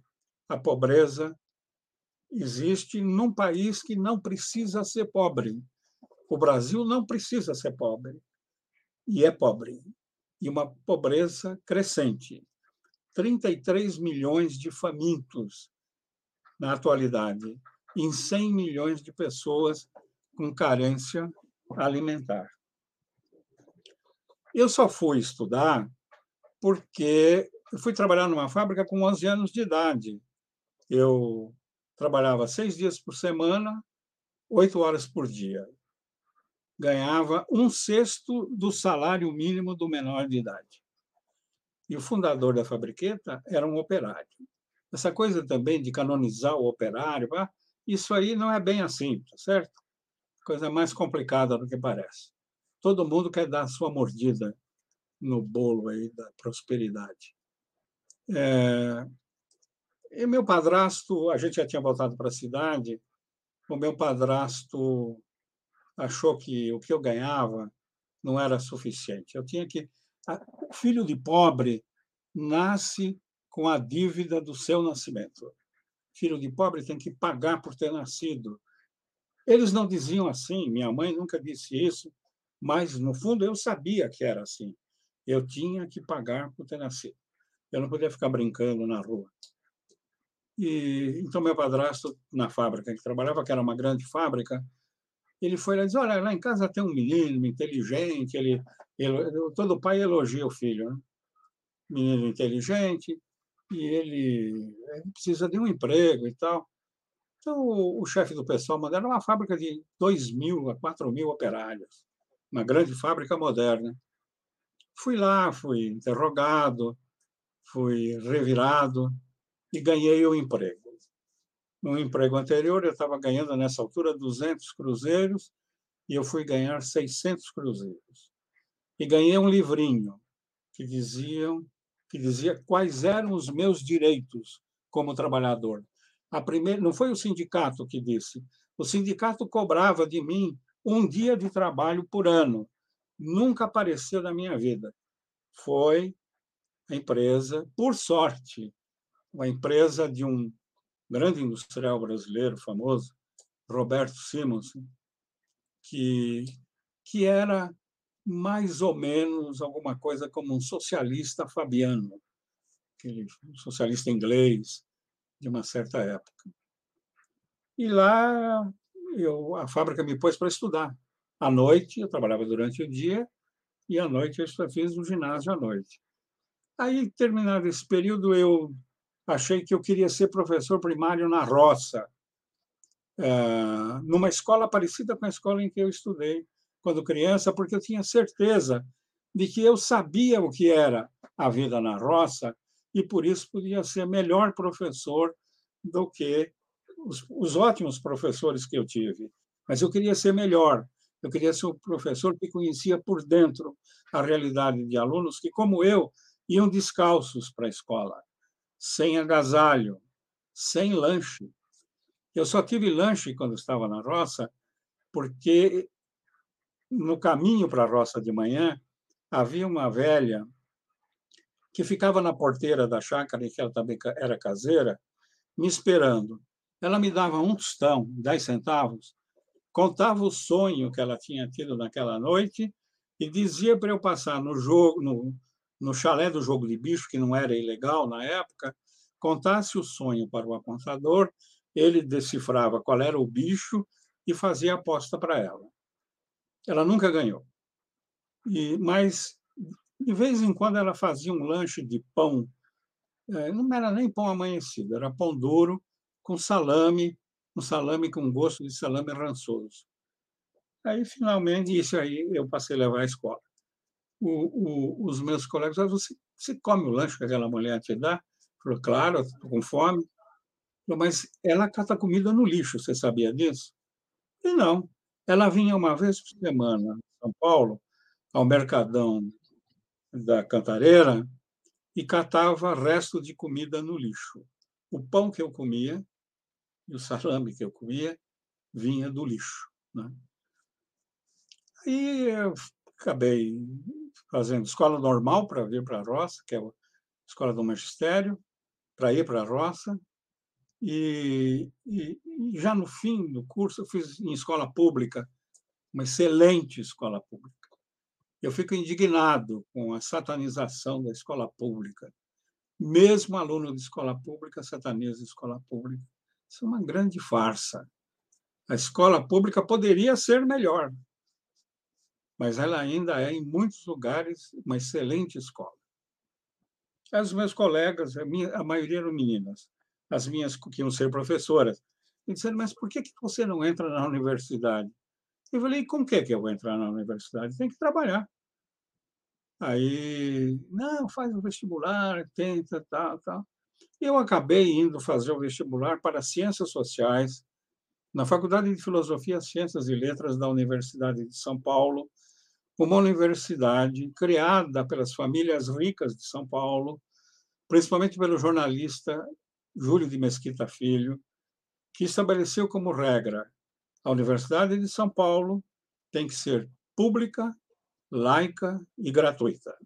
a pobreza existe num país que não precisa ser pobre. O Brasil não precisa ser pobre e é pobre e uma pobreza crescente. 33 milhões de famintos na atualidade, em 100 milhões de pessoas com carência alimentar. Eu só fui estudar porque eu fui trabalhar numa fábrica com 11 anos de idade. Eu trabalhava seis dias por semana, oito horas por dia. Ganhava um sexto do salário mínimo do menor de idade. E o fundador da fabriqueta era um operário. Essa coisa também de canonizar o operário, ah, isso aí não é bem assim, tá certo? Coisa mais complicada do que parece. Todo mundo quer dar sua mordida no bolo aí da prosperidade. É... E meu padrasto, a gente já tinha voltado para a cidade, o meu padrasto achou que o que eu ganhava não era suficiente. Eu tinha que. O filho de pobre nasce com a dívida do seu nascimento. Filho de pobre tem que pagar por ter nascido. Eles não diziam assim, minha mãe nunca disse isso, mas no fundo eu sabia que era assim. Eu tinha que pagar por ter nascido. Eu não podia ficar brincando na rua. E então meu padrasto na fábrica que trabalhava, que era uma grande fábrica, ele foi lá e disse: Olha, lá em casa tem um menino inteligente. Ele, ele todo pai elogia o filho, né? menino inteligente, e ele, ele, precisa de um emprego e tal. Então, o, o chefe do pessoal mandou uma fábrica de 2 mil a 4 mil operários, uma grande fábrica moderna. Fui lá, fui interrogado, fui revirado e ganhei o emprego. No emprego anterior, eu estava ganhando, nessa altura, 200 cruzeiros e eu fui ganhar 600 cruzeiros. E ganhei um livrinho que diziam que dizia quais eram os meus direitos como trabalhador. A primeira, não foi o sindicato que disse. O sindicato cobrava de mim um dia de trabalho por ano. Nunca apareceu na minha vida. Foi a empresa, por sorte, uma empresa de um grande industrial brasileiro famoso, Roberto Simons, que, que era mais ou menos alguma coisa como um socialista fabiano, aquele socialista inglês de uma certa época. E lá eu, a fábrica me pôs para estudar. À noite, eu trabalhava durante o dia, e à noite eu fiz um ginásio à noite. Aí, terminado esse período, eu achei que eu queria ser professor primário na roça, eh, numa escola parecida com a escola em que eu estudei, quando criança, porque eu tinha certeza de que eu sabia o que era a vida na roça e por isso podia ser melhor professor do que os, os ótimos professores que eu tive. Mas eu queria ser melhor. Eu queria ser um professor que conhecia por dentro a realidade de alunos que, como eu, iam descalços para a escola, sem agasalho, sem lanche. Eu só tive lanche quando estava na roça, porque no caminho para a roça de manhã, havia uma velha que ficava na porteira da chácara, que ela também era caseira, me esperando. Ela me dava um tostão, dez centavos, contava o sonho que ela tinha tido naquela noite e dizia para eu passar no jogo, no, no chalé do jogo de bicho, que não era ilegal na época, contasse o sonho para o apontador, ele decifrava qual era o bicho e fazia aposta para ela. Ela nunca ganhou. E, mas, de vez em quando, ela fazia um lanche de pão. É, não era nem pão amanhecido, era pão duro, com salame um salame com gosto de salame rançoso. Aí, finalmente, isso aí eu passei a levar à escola. O, o, os meus colegas falaram, você, você come o lanche que aquela mulher te dá? Claro, estou com fome. Mas ela cata comida no lixo, você sabia disso? E não. Ela vinha uma vez por semana em São Paulo, ao Mercadão da Cantareira, e catava resto de comida no lixo. O pão que eu comia e o salame que eu comia vinha do lixo. Né? Aí eu acabei fazendo escola normal para vir para a roça, que é a escola do magistério, para ir para a roça. E, e, e, já no fim do curso eu fiz em escola pública, uma excelente escola pública. Eu fico indignado com a satanização da escola pública. Mesmo aluno de escola pública sataniza a escola pública. Isso é uma grande farsa. A escola pública poderia ser melhor, mas ela ainda é, em muitos lugares, uma excelente escola. As meus colegas, a, minha, a maioria eram meninas, as minhas que iam ser professoras, me disseram, mas por que, que você não entra na universidade? Eu falei, com que, que eu vou entrar na universidade? Tem que trabalhar. Aí, não, faz o vestibular, tenta, tal, tal. Eu acabei indo fazer o vestibular para Ciências Sociais na Faculdade de Filosofia, Ciências e Letras da Universidade de São Paulo, uma universidade criada pelas famílias ricas de São Paulo, principalmente pelo jornalista Júlio de Mesquita Filho, que estabeleceu como regra a Universidade de São Paulo tem que ser pública, laica e gratuita.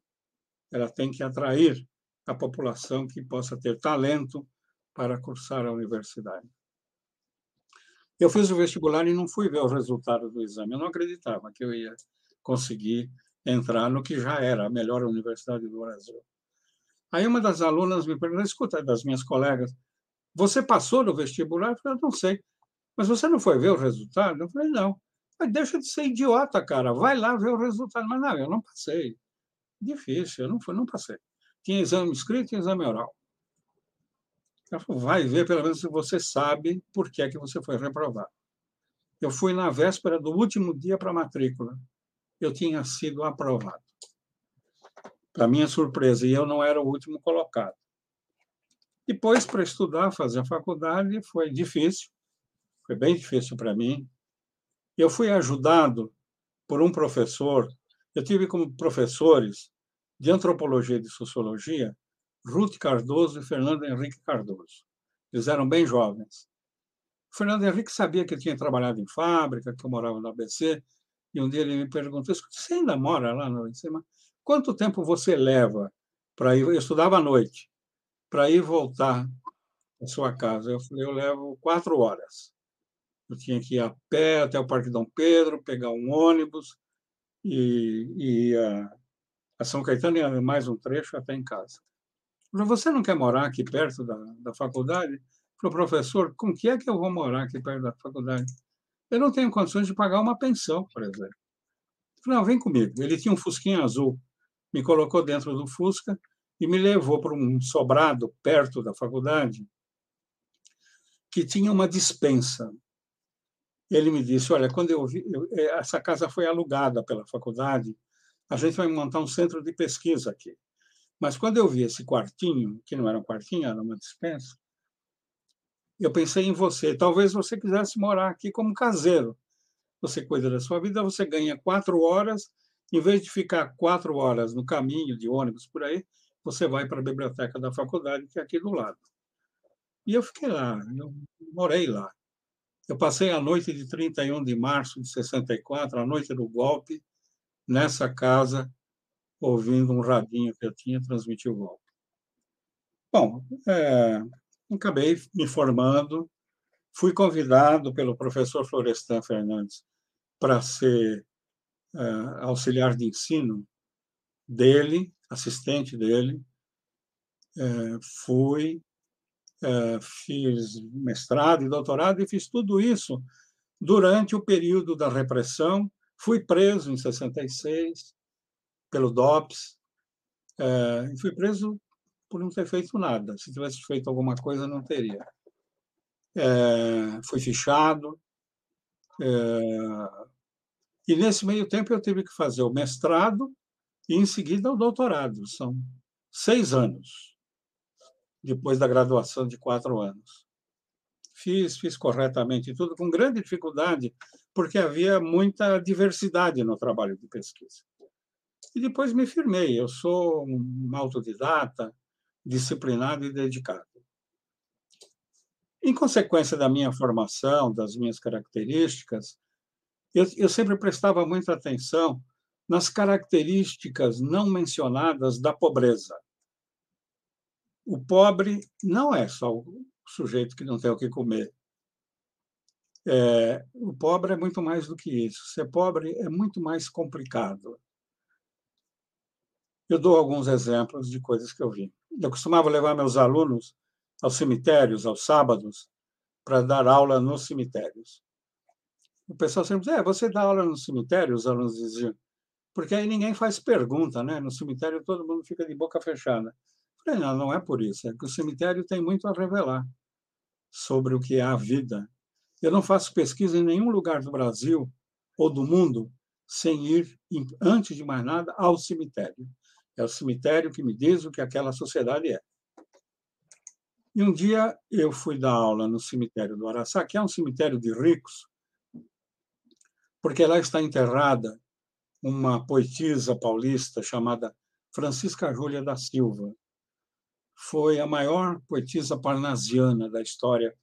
Ela tem que atrair a população que possa ter talento para cursar a universidade. Eu fiz o vestibular e não fui ver o resultado do exame. Eu não acreditava que eu ia conseguir entrar no que já era a melhor universidade do Brasil. Aí uma das alunas me perguntou, escuta, das minhas colegas, você passou no vestibular? Eu falei, não sei. Mas você não foi ver o resultado? Eu falei, não. Mas deixa de ser idiota, cara. Vai lá ver o resultado. Mas não, eu não passei. Difícil, eu não, fui, não passei. Tinha exame escrito e exame oral. Ela falou, vai ver, pelo menos, se você sabe por que é que você foi reprovado. Eu fui na véspera do último dia para a matrícula eu tinha sido aprovado. Para minha surpresa, e eu não era o último colocado. Depois, para estudar, fazer a faculdade, foi difícil, foi bem difícil para mim. Eu fui ajudado por um professor, eu tive como professores de antropologia e de sociologia Ruth Cardoso e Fernando Henrique Cardoso. Eles eram bem jovens. O Fernando Henrique sabia que eu tinha trabalhado em fábrica, que eu morava no ABC, e um dia ele me perguntou: você ainda mora lá no cima? Quanto tempo você leva para ir? Eu estudava à noite, para ir voltar à sua casa. Eu falei: eu levo quatro horas. Eu tinha que ir a pé até o Parque Dom Pedro, pegar um ônibus e, ir a, a São Caetano e mais um trecho até em casa. Falei, você não quer morar aqui perto da, da faculdade? Falei, professor, com que é que eu vou morar aqui perto da faculdade? Eu não tenho condições de pagar uma pensão, por exemplo. falei, não, vem comigo. Ele tinha um fusquinha azul, me colocou dentro do Fusca e me levou para um sobrado perto da faculdade que tinha uma dispensa. Ele me disse, olha, quando eu vi, eu, é, essa casa foi alugada pela faculdade, a gente vai montar um centro de pesquisa aqui. Mas quando eu vi esse quartinho, que não era um quartinho, era uma dispensa, eu pensei em você. Talvez você quisesse morar aqui como caseiro. Você cuida da sua vida, você ganha quatro horas, em vez de ficar quatro horas no caminho de ônibus por aí, você vai para a biblioteca da faculdade, que é aqui do lado. E eu fiquei lá, eu morei lá. Eu passei a noite de 31 de março de 64, a noite do golpe, nessa casa, ouvindo um radinho que eu tinha transmitir o golpe. Bom, é, acabei me formando, fui convidado pelo professor Florestan Fernandes para ser uh, auxiliar de ensino dele, assistente dele. Uh, fui, uh, fiz mestrado e doutorado e fiz tudo isso durante o período da repressão. Fui preso em 66 pelo DOPS. fui preso por não ter feito nada. Se tivesse feito alguma coisa, não teria. é, fui fichado. É, e nesse meio tempo eu tive que fazer o mestrado e, em seguida, o doutorado. São seis anos, depois da graduação de quatro anos. Fiz, fiz corretamente tudo, com grande dificuldade, porque havia muita diversidade no trabalho de pesquisa. E depois me firmei. Eu sou um autodidata, disciplinado e dedicado. Em consequência da minha formação, das minhas características, eu, eu sempre prestava muita atenção nas características não mencionadas da pobreza. O pobre não é só o sujeito que não tem o que comer. É, o pobre é muito mais do que isso. Ser pobre é muito mais complicado. Eu dou alguns exemplos de coisas que eu vi. Eu costumava levar meus alunos aos cemitérios, aos sábados, para dar aula nos cemitérios. O pessoal sempre diz, é, você dá aula no cemitério? Os alunos diziam, porque aí ninguém faz pergunta, né? No cemitério todo mundo fica de boca fechada. Eu falei, não, não é por isso, é que o cemitério tem muito a revelar sobre o que é a vida. Eu não faço pesquisa em nenhum lugar do Brasil ou do mundo sem ir, antes de mais nada, ao cemitério. É o cemitério que me diz o que aquela sociedade é. E um dia eu fui dar aula no cemitério do Araçá, que é um cemitério de ricos, porque lá está enterrada uma poetisa paulista chamada Francisca Júlia da Silva. Foi a maior poetisa parnasiana da história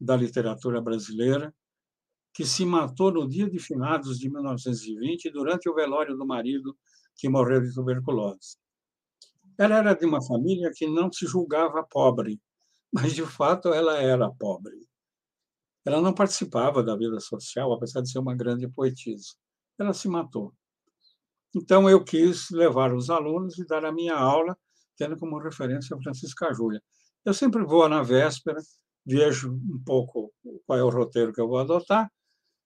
da literatura brasileira, que se matou no dia de finados de 1920, durante o velório do marido que morreu de tuberculose. Ela era de uma família que não se julgava pobre, mas de fato ela era pobre. Ela não participava da vida social, apesar de ser uma grande poetisa. Ela se matou. Então eu quis levar os alunos e dar a minha aula, tendo como referência a Francisca Júlia. Eu sempre vou na véspera, vejo um pouco qual é o roteiro que eu vou adotar,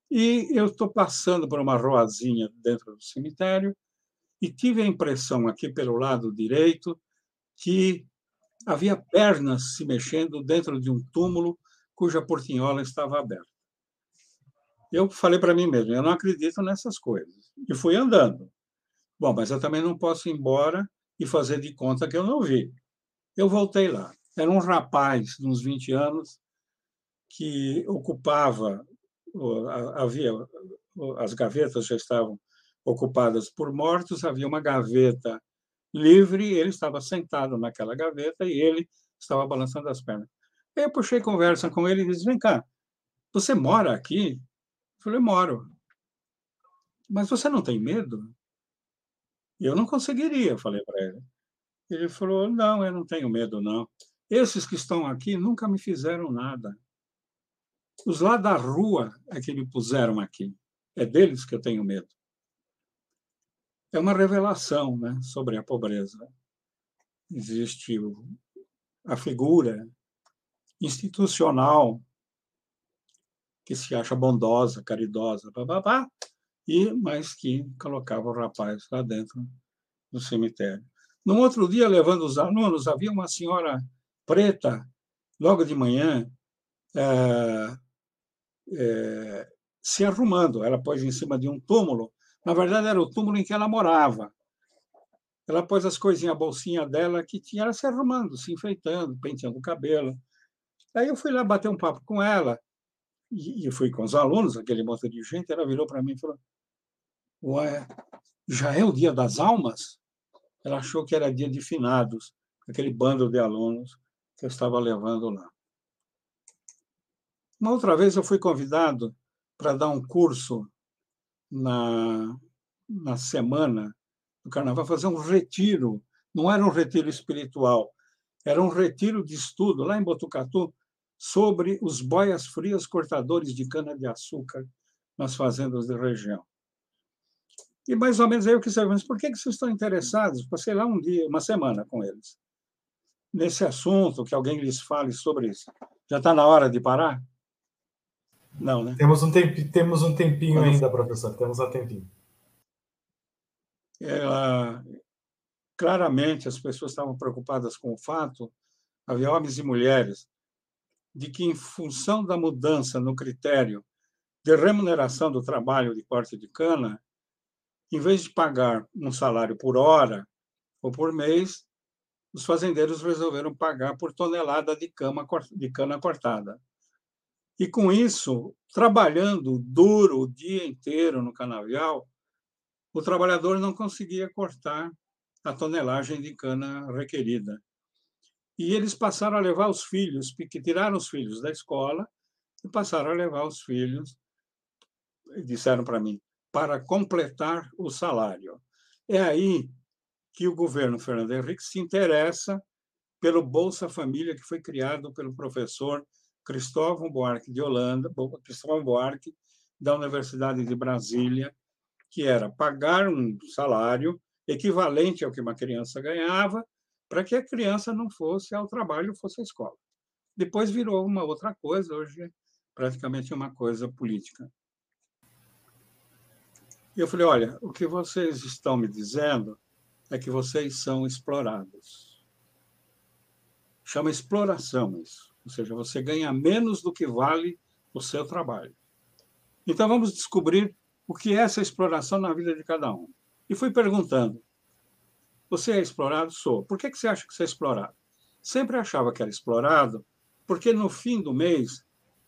e eu estou passando por uma ruazinha dentro do cemitério e tive a impressão aqui pelo lado direito que havia pernas se mexendo dentro de um túmulo cuja portinhola estava aberta. Eu falei para mim mesmo, eu não acredito nessas coisas. E fui andando. Bom, mas eu também não posso ir embora e fazer de conta que eu não vi. Eu voltei lá. Era um rapaz de uns 20 anos que ocupava havia as gavetas já estavam ocupadas por mortos, havia uma gaveta livre, ele estava sentado naquela gaveta e ele estava balançando as pernas. Aí eu puxei conversa com ele e disse: Vem cá, você mora aqui? Eu falei: Moro. Mas você não tem medo? Eu não conseguiria, falei para ele. Ele falou: Não, eu não tenho medo, não. Esses que estão aqui nunca me fizeram nada. Os lá da rua é que me puseram aqui. É deles que eu tenho medo é uma revelação né, sobre a pobreza. Existe a figura institucional que se acha bondosa, caridosa, babá, e mas que colocava o rapaz lá dentro do cemitério. No outro dia, levando os alunos, havia uma senhora preta, logo de manhã, é, é, se arrumando. Ela pôs em cima de um túmulo na verdade, era o túmulo em que ela morava. Ela pôs as coisinhas, a bolsinha dela que tinha, ela se arrumando, se enfeitando, penteando o cabelo. Aí eu fui lá bater um papo com ela, e, fui com os alunos, aquele monte de gente. Ela virou para mim e falou: Ué, já é o dia das almas? Ela achou que era dia de finados, aquele bando de alunos que eu estava levando lá. Uma outra vez eu fui convidado para dar um curso na, na semana do carnaval, fazer um retiro. Não era um retiro espiritual, era um retiro de estudo lá em Botucatu sobre os boias frias cortadores de cana-de-açúcar nas fazendas da região. E mais ou menos aí eu quis saber, mas por que, que vocês estão interessados? Passei lá um dia, uma semana com eles. Nesse assunto, que alguém lhes fale sobre isso. Já está na hora de parar? Não, né? Temos um, temp, temos um tempinho Quando... ainda, professor. Temos um tempinho. Ela, claramente, as pessoas estavam preocupadas com o fato. Havia homens e mulheres de que, em função da mudança no critério de remuneração do trabalho de corte de cana, em vez de pagar um salário por hora ou por mês, os fazendeiros resolveram pagar por tonelada de, cama, de cana cortada. E com isso, trabalhando duro o dia inteiro no canavial, o trabalhador não conseguia cortar a tonelagem de cana requerida. E eles passaram a levar os filhos, que tiraram os filhos da escola e passaram a levar os filhos, disseram para mim, para completar o salário. É aí que o governo Fernando Henrique se interessa pelo Bolsa Família, que foi criado pelo professor Cristóvão Buarque de Holanda, Cristóvão Buarque, da Universidade de Brasília, que era pagar um salário equivalente ao que uma criança ganhava, para que a criança não fosse ao trabalho, fosse à escola. Depois virou uma outra coisa, hoje é praticamente uma coisa política. Eu falei: olha, o que vocês estão me dizendo é que vocês são explorados. Chama exploração isso. Ou seja, você ganha menos do que vale o seu trabalho. Então vamos descobrir o que é essa exploração na vida de cada um. E fui perguntando: você é explorado? Sou. Por que, que você acha que você é explorado? Sempre achava que era explorado porque no fim do mês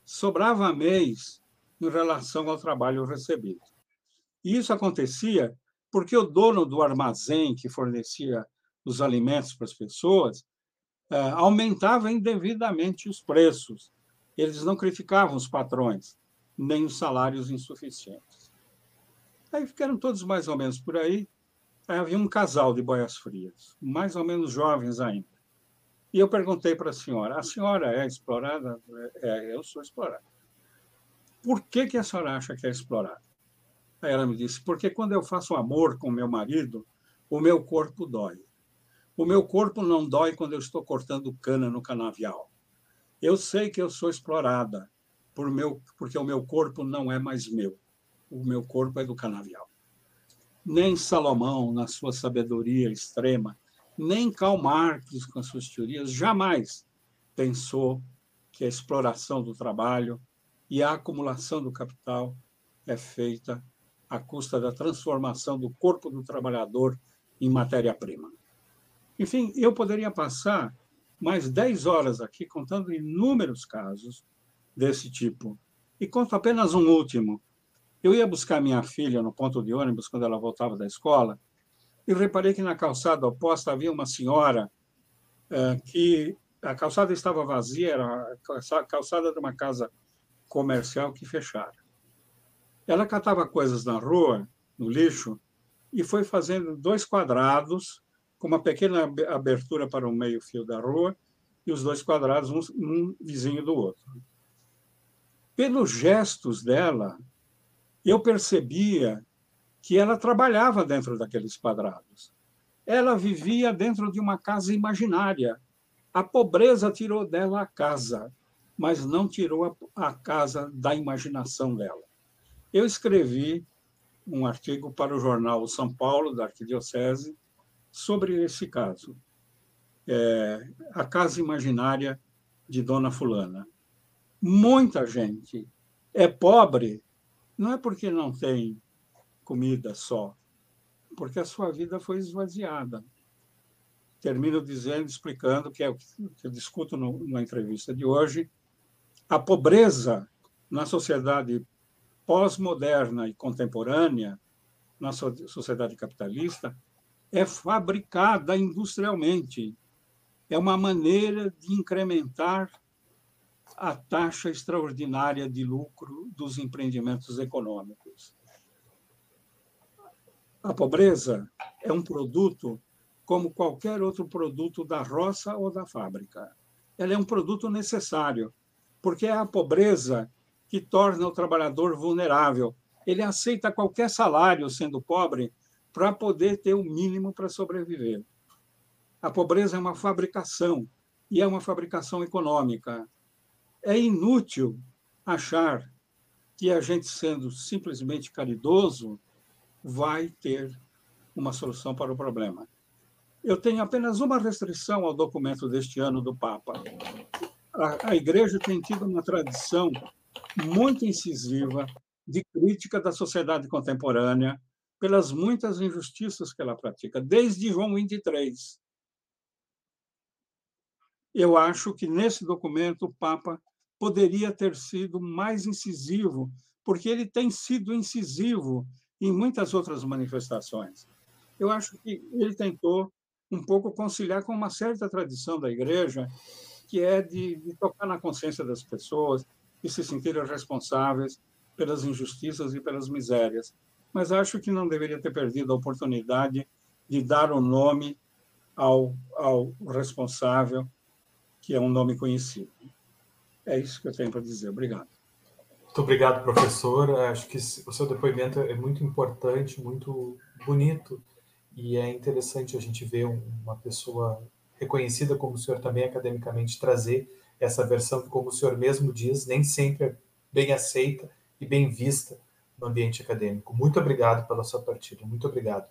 sobrava mês em relação ao trabalho recebido. E isso acontecia porque o dono do armazém que fornecia os alimentos para as pessoas aumentava indevidamente os preços. Eles não criticavam os patrões, nem os salários insuficientes. Aí ficaram todos mais ou menos por aí. aí havia um casal de boias frias, mais ou menos jovens ainda. E eu perguntei para a senhora: a senhora é explorada? É, eu sou explorada. Por que, que a senhora acha que é explorada? Aí ela me disse: porque quando eu faço amor com meu marido, o meu corpo dói. O meu corpo não dói quando eu estou cortando cana no canavial. Eu sei que eu sou explorada por meu, porque o meu corpo não é mais meu. O meu corpo é do canavial. Nem Salomão, na sua sabedoria extrema, nem Karl Marx, com as suas teorias, jamais pensou que a exploração do trabalho e a acumulação do capital é feita à custa da transformação do corpo do trabalhador em matéria-prima. Enfim, eu poderia passar mais 10 horas aqui contando inúmeros casos desse tipo. E conto apenas um último. Eu ia buscar minha filha no ponto de ônibus quando ela voltava da escola e reparei que na calçada oposta havia uma senhora uh, que a calçada estava vazia, era a calçada de uma casa comercial que fechara. Ela catava coisas na rua, no lixo, e foi fazendo dois quadrados, com uma pequena abertura para o meio-fio da rua, e os dois quadrados, um, um vizinho do outro. Pelos gestos dela, eu percebia que ela trabalhava dentro daqueles quadrados. Ela vivia dentro de uma casa imaginária. A pobreza tirou dela a casa, mas não tirou a, a casa da imaginação dela. Eu escrevi um artigo para o jornal São Paulo, da Arquidiocese, sobre esse caso. É, a Casa Imaginária de Dona Fulana. Muita gente é pobre, não é porque não tem comida só, porque a sua vida foi esvaziada. Termino dizendo, explicando, que é o que eu discuto no, na entrevista de hoje, a pobreza na sociedade pós-moderna e contemporânea, na sociedade capitalista, é fabricada industrialmente. É uma maneira de incrementar a taxa extraordinária de lucro dos empreendimentos econômicos. A pobreza é um produto como qualquer outro produto da roça ou da fábrica. Ela é um produto necessário, porque é a pobreza que torna o trabalhador vulnerável. Ele aceita qualquer salário, sendo pobre, para poder ter o mínimo para sobreviver. A pobreza é uma fabricação, e é uma fabricação econômica. É inútil achar que a gente, sendo simplesmente caridoso, vai ter uma solução para o problema. Eu tenho apenas uma restrição ao documento deste ano do Papa. a, a igreja tem tido uma tradição muito incisiva de crítica da sociedade contemporânea pelas muitas injustiças que ela pratica, desde João 23. Eu acho que nesse documento o Papa poderia ter sido mais incisivo, porque ele tem sido incisivo em muitas outras manifestações. Eu acho que ele tentou um pouco conciliar com uma certa tradição da igreja, que é de, de tocar na consciência das pessoas e se sentirem responsáveis pelas injustiças e pelas misérias. Mas acho que não deveria ter perdido a oportunidade de dar o nome ao, ao responsável, que é um nome conhecido. É isso que eu tenho para dizer. Obrigado. Muito obrigado, professor. Acho que o seu depoimento é muito importante, muito bonito, e é interessante a gente ver uma pessoa reconhecida como o senhor também academicamente trazer essa versão que, como o senhor mesmo diz, nem sempre é bem aceita e bem vista no ambiente acadêmico. Muito obrigado pela sua partida. Muito obrigado.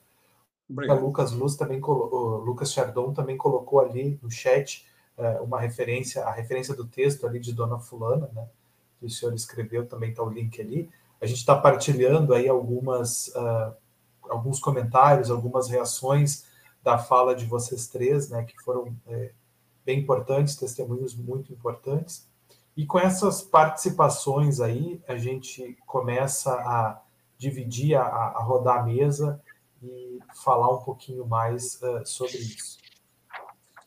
obrigado. O Lucas Luz também colocou, Lucas Chardon também colocou ali no chat uh, uma referência, a referência do texto ali de Dona Fulana, né? Que o senhor escreveu, também está o link ali. A gente está partilhando aí algumas, uh, alguns comentários, algumas reações da fala de vocês três, né? Que foram é, bem importantes, testemunhos muito importantes. E com essas participações aí, a gente começa a dividir, a, a rodar a mesa e falar um pouquinho mais uh, sobre isso.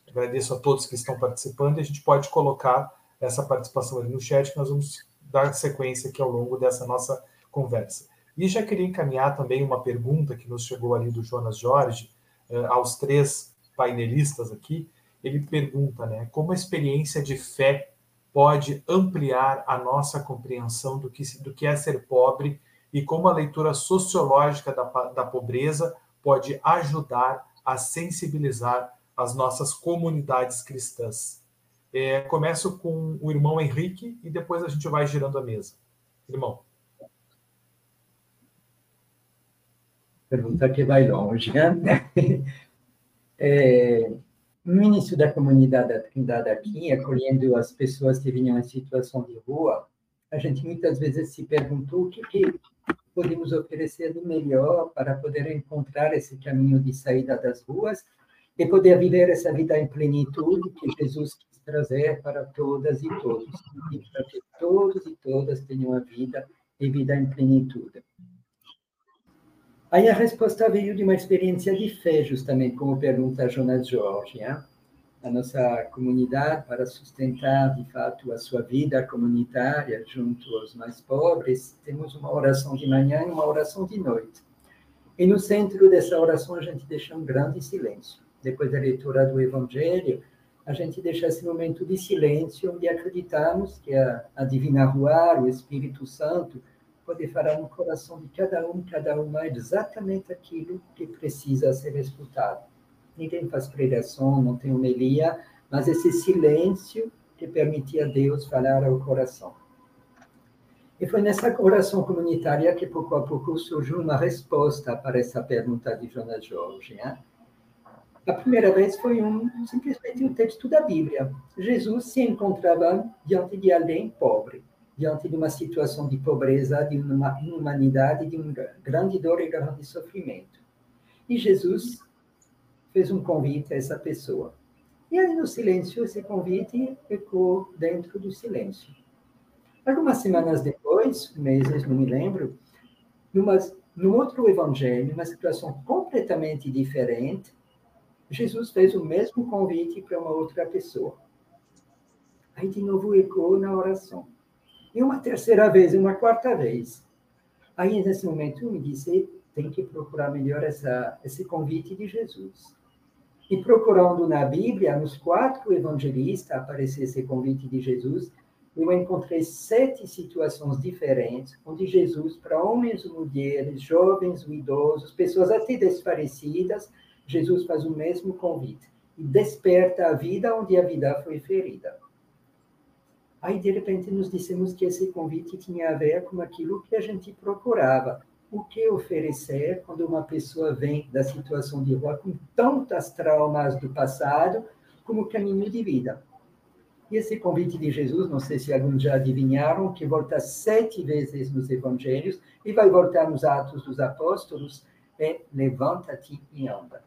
Agradeço a todos que estão participando e a gente pode colocar essa participação ali no chat, que nós vamos dar sequência aqui ao longo dessa nossa conversa. E já queria encaminhar também uma pergunta que nos chegou ali do Jonas Jorge, uh, aos três painelistas aqui. Ele pergunta, né, como a experiência de fé pode ampliar a nossa compreensão do que, do que é ser pobre e como a leitura sociológica da, da pobreza pode ajudar a sensibilizar as nossas comunidades cristãs. É, começo com o irmão Henrique e depois a gente vai girando a mesa. Irmão. Pergunta que vai longe, né? É, no início da comunidade da Trindade aqui, acolhendo as pessoas que vinham em situação de rua, a gente muitas vezes se perguntou o que, que podemos oferecer de melhor para poder encontrar esse caminho de saída das ruas e poder viver essa vida em plenitude que Jesus quis trazer para todas e todos, e para que todos e todas tenham a vida e vida em plenitude. Aí a resposta veio de uma experiência de fé, justamente, como pergunta Jonas Jorge. Hein? A nossa comunidade, para sustentar, de fato, a sua vida comunitária junto aos mais pobres, temos uma oração de manhã e uma oração de noite. E no centro dessa oração a gente deixa um grande silêncio. Depois da leitura do Evangelho, a gente deixa esse momento de silêncio, onde acreditamos que a, a Divina Rua, o Espírito Santo, poder falar no coração de cada um, cada uma, exatamente aquilo que precisa ser escutado. Ninguém faz pregação, não tem homilia, mas esse silêncio que permite a Deus falar ao coração. E foi nessa oração comunitária que, pouco a pouco, surgiu uma resposta para essa pergunta de Jonas Jorge. Hein? A primeira vez foi um, simplesmente um texto da Bíblia. Jesus se encontrava diante de alguém pobre diante de uma situação de pobreza, de uma inumanidade, de uma grande dor e grande sofrimento. E Jesus fez um convite a essa pessoa. E aí, no silêncio, esse convite ecoou dentro do silêncio. Algumas semanas depois, meses, não me lembro, numa, num outro evangelho, uma situação completamente diferente, Jesus fez o mesmo convite para uma outra pessoa. Aí, de novo, ecoou na oração. E uma terceira vez, uma quarta vez. Aí, nesse momento, eu me disse, tem que procurar melhor essa, esse convite de Jesus. E procurando na Bíblia, nos quatro evangelistas, aparecer esse convite de Jesus, eu encontrei sete situações diferentes, onde Jesus, para homens e mulheres, jovens e idosos, pessoas até desparecidas, Jesus faz o mesmo convite e desperta a vida onde a vida foi ferida. Aí, de repente, nos dissemos que esse convite tinha a ver com aquilo que a gente procurava. O que oferecer quando uma pessoa vem da situação de rua com tantas traumas do passado como caminho de vida? E esse convite de Jesus, não sei se alguns já adivinharam, que volta sete vezes nos evangelhos e vai voltar nos Atos dos Apóstolos, é levanta-te e anda.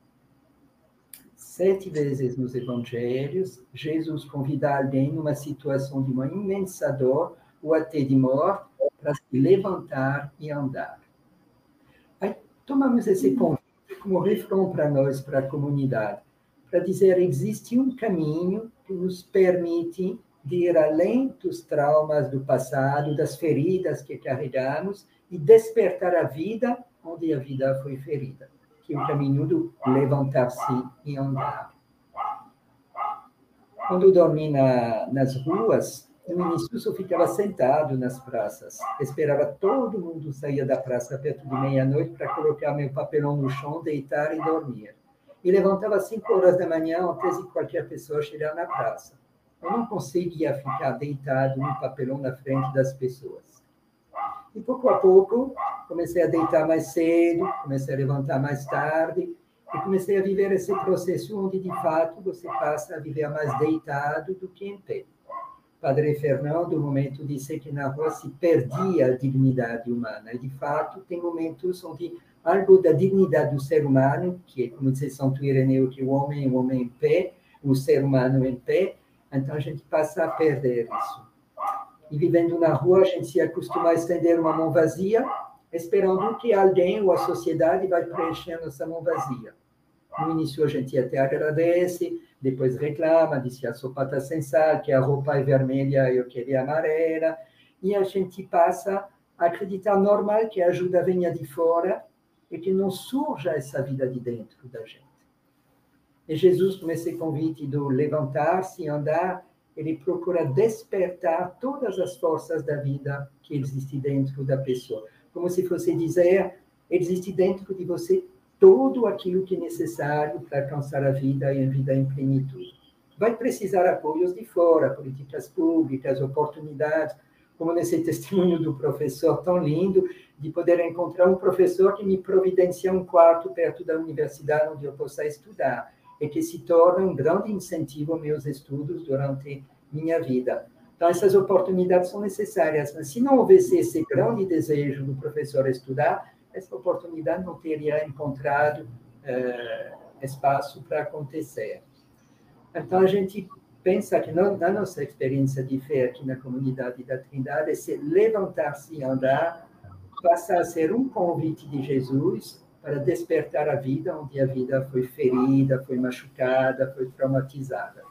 Sete vezes nos evangelhos, Jesus convida alguém numa situação de uma imensa dor ou até de morte para se levantar e andar. Aí tomamos esse convite como refrão para nós, para a comunidade, para dizer existe um caminho que nos permite ir além dos traumas do passado, das feridas que carregamos e despertar a vida onde a vida foi ferida, que o caminho do levantar-se e andar. Quando dormi na, nas ruas, no início eu ficava sentado nas praças, esperava todo mundo sair da praça perto de meia-noite para colocar meu papelão no chão, deitar e dormir. E levantava às cinco horas da manhã antes de qualquer pessoa chegar na praça. Eu não conseguia ficar deitado no papelão na frente das pessoas. E pouco a pouco comecei a deitar mais cedo, comecei a levantar mais tarde e comecei a viver esse processo onde de fato você passa a viver mais deitado do que em pé. Padre Fernando, no momento disse que na rua se perdia a dignidade humana. E de fato tem momentos onde algo da dignidade do ser humano, que é como diz Santo Ireneu, que o homem é o homem em pé, o ser humano em pé, então a gente passa a perder isso. E vivendo na rua, a gente se acostuma a estender uma mão vazia, esperando que alguém ou a sociedade vai preenchendo essa mão vazia. No início, a gente até agradece, depois reclama, diz que a sopa está sem sal, que a roupa é vermelha e eu queria amarela, e a gente passa a acreditar normal que a ajuda venha de fora e que não surja essa vida de dentro da gente. E Jesus, com esse convite do levantar-se andar, ele procura despertar todas as forças da vida que existem dentro da pessoa. Como se fosse dizer, existe dentro de você todo aquilo que é necessário para alcançar a vida e a vida em plenitude. Vai precisar apoios de fora, políticas públicas, oportunidades, como nesse testemunho do professor tão lindo, de poder encontrar um professor que me providencia um quarto perto da universidade onde eu possa estudar e que se torna um grande incentivo aos meus estudos durante minha vida. Então, essas oportunidades são necessárias, mas se não houvesse esse grande desejo do professor estudar, essa oportunidade não teria encontrado eh, espaço para acontecer. Então, a gente pensa que no, na nossa experiência de fé aqui na comunidade da Trindade, esse levantar-se e andar passa a ser um convite de Jesus para despertar a vida onde a vida foi ferida, foi machucada, foi traumatizada.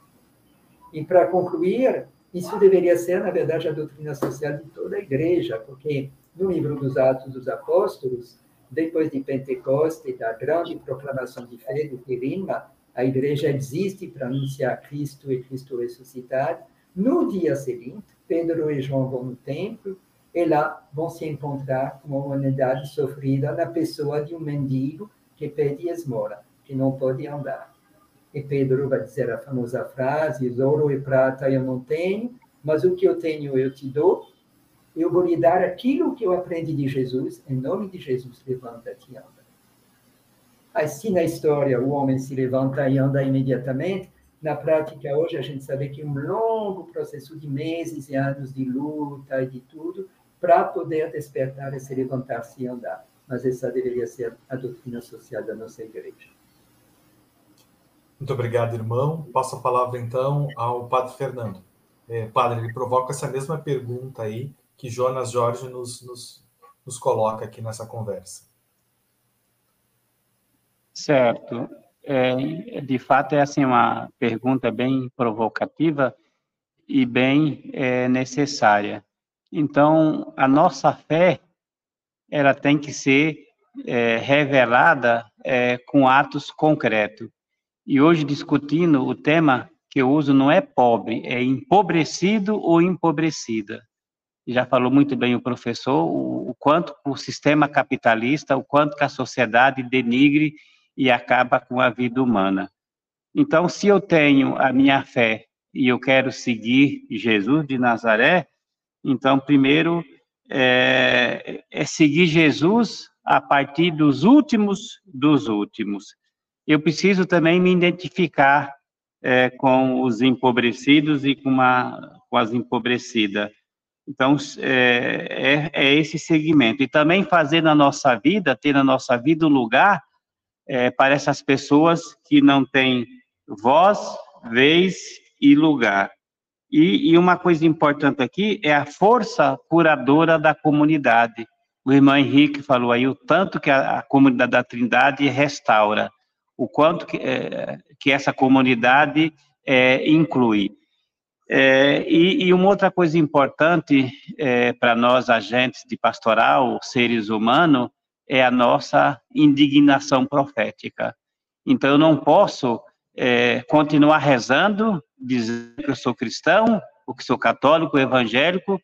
E para concluir, isso deveria ser, na verdade, a doutrina social de toda a igreja, porque no livro dos Atos dos Apóstolos, depois de Pentecostes, da grande proclamação de fé do Quirima, a igreja existe para anunciar Cristo e Cristo ressuscitado. No dia seguinte, Pedro e João vão no templo, e lá vão se encontrar com uma humanidade sofrida na pessoa de um mendigo que pede esmola, que não pode andar. E Pedro vai dizer a famosa frase: ouro e prata eu não tenho, mas o que eu tenho eu te dou. Eu vou lhe dar aquilo que eu aprendi de Jesus, em nome de Jesus, levanta-te e anda. Assim, na história, o homem se levanta e anda imediatamente. Na prática, hoje, a gente sabe que é um longo processo de meses e anos de luta e de tudo, para poder despertar e se levantar-se e andar. Mas essa deveria ser a doutrina social da nossa igreja. Muito obrigado, irmão. Passo a palavra, então, ao Padre Fernando. É, padre, ele provoca essa mesma pergunta aí que Jonas Jorge nos, nos, nos coloca aqui nessa conversa. Certo. É, de fato, é assim uma pergunta bem provocativa e bem é, necessária. Então, a nossa fé, ela tem que ser é, revelada é, com atos concretos. E hoje, discutindo o tema que eu uso, não é pobre, é empobrecido ou empobrecida. Já falou muito bem o professor, o, o quanto o sistema capitalista, o quanto que a sociedade denigre e acaba com a vida humana. Então, se eu tenho a minha fé e eu quero seguir Jesus de Nazaré, então, primeiro, é, é seguir Jesus a partir dos últimos dos últimos. Eu preciso também me identificar é, com os empobrecidos e com, uma, com as empobrecidas. Então, é, é, é, esse segmento. E também fazer na nossa vida, ter na nossa vida um lugar é, para essas pessoas que não têm voz, vez e lugar. E, e, uma coisa importante aqui é a força curadora da comunidade. O irmão Henrique falou aí o tanto que a, a comunidade da Trindade restaura, o quanto que, é, que essa comunidade é, inclui. É, e, e, uma outra coisa importante é, para nós, agentes de pastoral, seres humanos, é a nossa indignação profética. Então, eu não posso é, continuar rezando, dizendo que eu sou cristão, ou que sou católico, evangélico,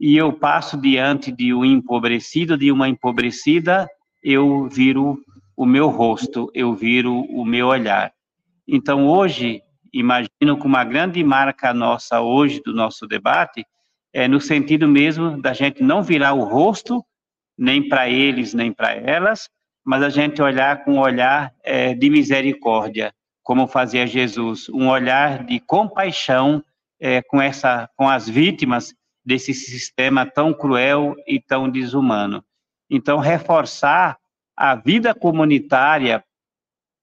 e eu passo diante de um empobrecido, de uma empobrecida, eu viro o meu rosto, eu viro o meu olhar. Então, hoje, imagino que uma grande marca nossa hoje do nosso debate é no sentido mesmo da gente não virar o rosto nem para eles nem para elas, mas a gente olhar com um olhar é, de misericórdia, como fazia Jesus, um olhar de compaixão é, com essa, com as vítimas desse sistema tão cruel e tão desumano. Então, reforçar a vida comunitária,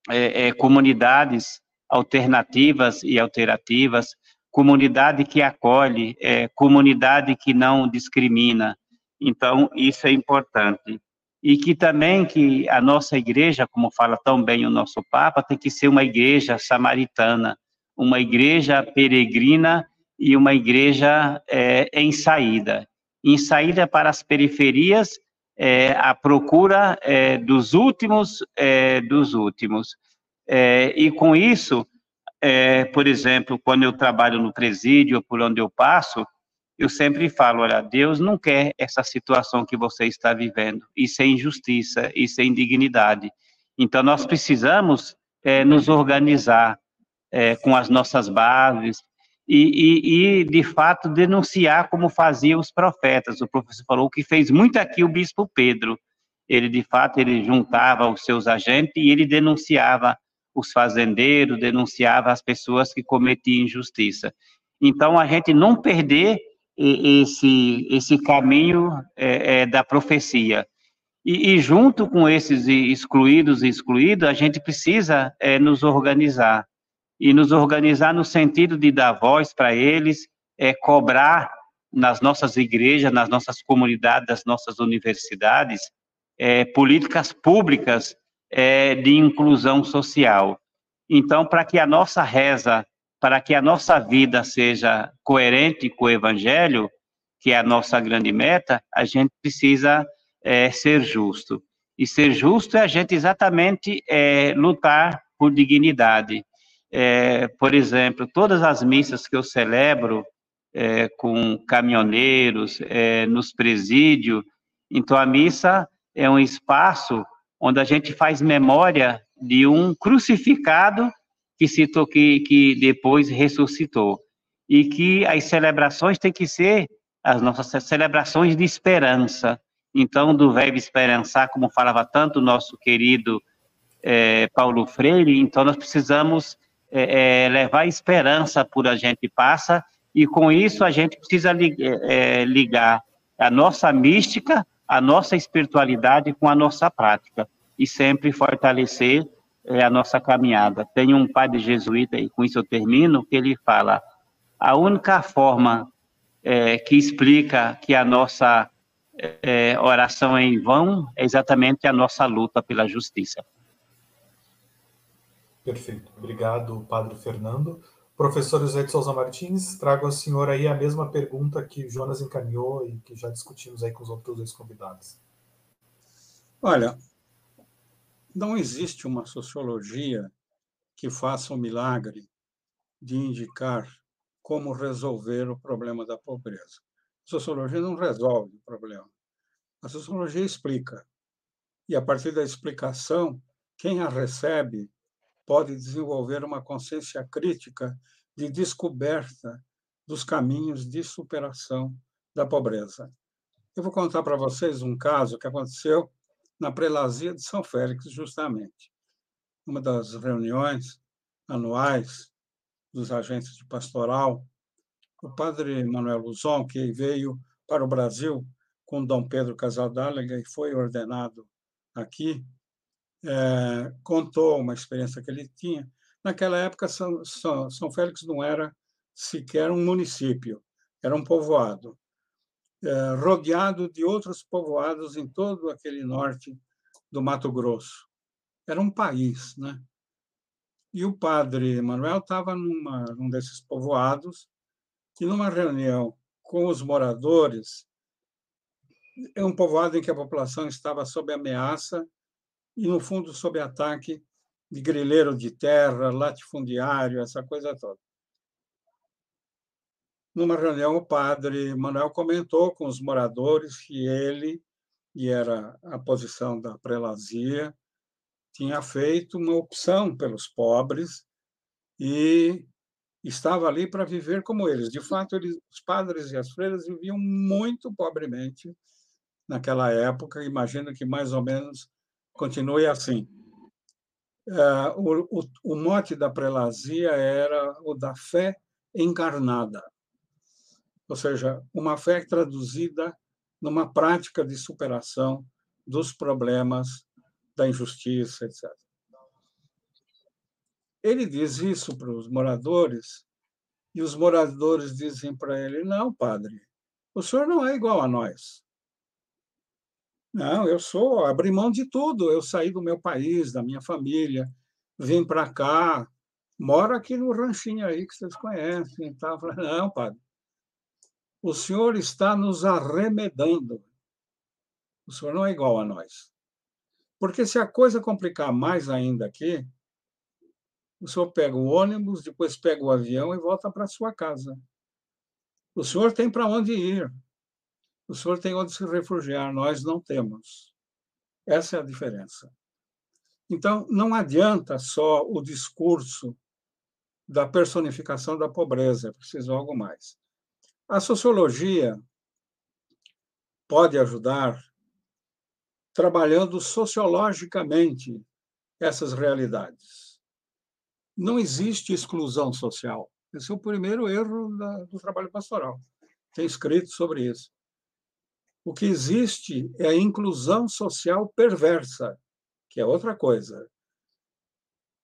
é, é comunidades alternativas e alterativas, comunidade que acolhe, é, comunidade que não discrimina. Então, isso é importante. E que também que a nossa igreja, como fala tão bem o nosso Papa, tem que ser uma igreja samaritana, uma igreja peregrina e uma igreja é, em saída. Em saída para as periferias, é, a procura é, dos últimos é, dos últimos. É, e com isso, é, por exemplo, quando eu trabalho no presídio, por onde eu passo, eu sempre falo, olha, Deus não quer essa situação que você está vivendo. Isso é injustiça, isso é indignidade. Então, nós precisamos é, nos organizar é, com as nossas bases e, e, e, de fato, denunciar como faziam os profetas. O professor falou que fez muito aqui o bispo Pedro. Ele, de fato, ele juntava os seus agentes e ele denunciava os fazendeiros, denunciava as pessoas que cometiam injustiça. Então, a gente não perder esse, esse caminho é, é, da profecia. E, e, junto com esses excluídos e excluídos, a gente precisa é, nos organizar. E nos organizar no sentido de dar voz para eles, é, cobrar nas nossas igrejas, nas nossas comunidades, nas nossas universidades, é, políticas públicas é, de inclusão social. Então, para que a nossa reza, para que a nossa vida seja coerente com o Evangelho, que é a nossa grande meta, a gente precisa é, ser justo. E ser justo é a gente exatamente é, lutar por dignidade. É, por exemplo, todas as missas que eu celebro é, com caminhoneiros, é, nos presídios, então a missa é um espaço onde a gente faz memória de um crucificado que citou que, que depois ressuscitou e que as celebrações têm que ser as nossas celebrações de esperança. Então, do verbo esperançar, como falava tanto o nosso querido é, Paulo Freire, então nós precisamos é, é, levar esperança por a gente passa e com isso a gente precisa ligar a nossa mística, a nossa espiritualidade com a nossa prática e sempre fortalecer é, a nossa caminhada. Tem um padre jesuíta, e com isso eu termino, que ele fala: a única forma é, que explica que a nossa é, oração é em vão é exatamente a nossa luta pela justiça. Perfeito. Obrigado, Padre Fernando. Professor José de Souza Martins, trago ao senhor aí a mesma pergunta que o Jonas encaminhou e que já discutimos aí com os outros dois convidados. Olha, não existe uma sociologia que faça o milagre de indicar como resolver o problema da pobreza. A sociologia não resolve o problema. A sociologia explica. E a partir da explicação, quem a recebe pode desenvolver uma consciência crítica de descoberta dos caminhos de superação da pobreza. Eu vou contar para vocês um caso que aconteceu na prelazia de São Félix, justamente. Uma das reuniões anuais dos agentes de pastoral, o padre Manuel Luzon, que veio para o Brasil com Dom Pedro Casaldáliga e foi ordenado aqui, é, contou uma experiência que ele tinha. Naquela época, São, São, São Félix não era sequer um município, era um povoado, rodeado de outros povoados em todo aquele norte do Mato Grosso. Era um país, né? E o padre Manuel estava num desses povoados e numa reunião com os moradores, é um povoado em que a população estava sob ameaça e, no fundo, sob ataque de grileiro de terra, latifundiário, essa coisa toda. Numa reunião, o padre Manuel comentou com os moradores que ele, e era a posição da prelazia, tinha feito uma opção pelos pobres e estava ali para viver como eles. De fato, eles, os padres e as freiras viviam muito pobremente naquela época. Imagino que mais ou menos continue assim. É, o, o, o mote da prelazia era o da fé encarnada, ou seja, uma fé traduzida numa prática de superação dos problemas da injustiça, etc. Ele diz isso para os moradores e os moradores dizem para ele: Não, padre, o senhor não é igual a nós. Não, eu sou, abri mão de tudo. Eu saí do meu país, da minha família, vim para cá, moro aqui no ranchinho aí que vocês conhecem. Tá? Não, padre, o senhor está nos arremedando. O senhor não é igual a nós. Porque se a coisa complicar mais ainda aqui, o senhor pega o ônibus, depois pega o avião e volta para sua casa. O senhor tem para onde ir. O senhor tem onde se refugiar, nós não temos. Essa é a diferença. Então, não adianta só o discurso da personificação da pobreza, é preciso algo mais. A sociologia pode ajudar trabalhando sociologicamente essas realidades. Não existe exclusão social. Esse é o primeiro erro do trabalho pastoral. Tem escrito sobre isso. O que existe é a inclusão social perversa, que é outra coisa.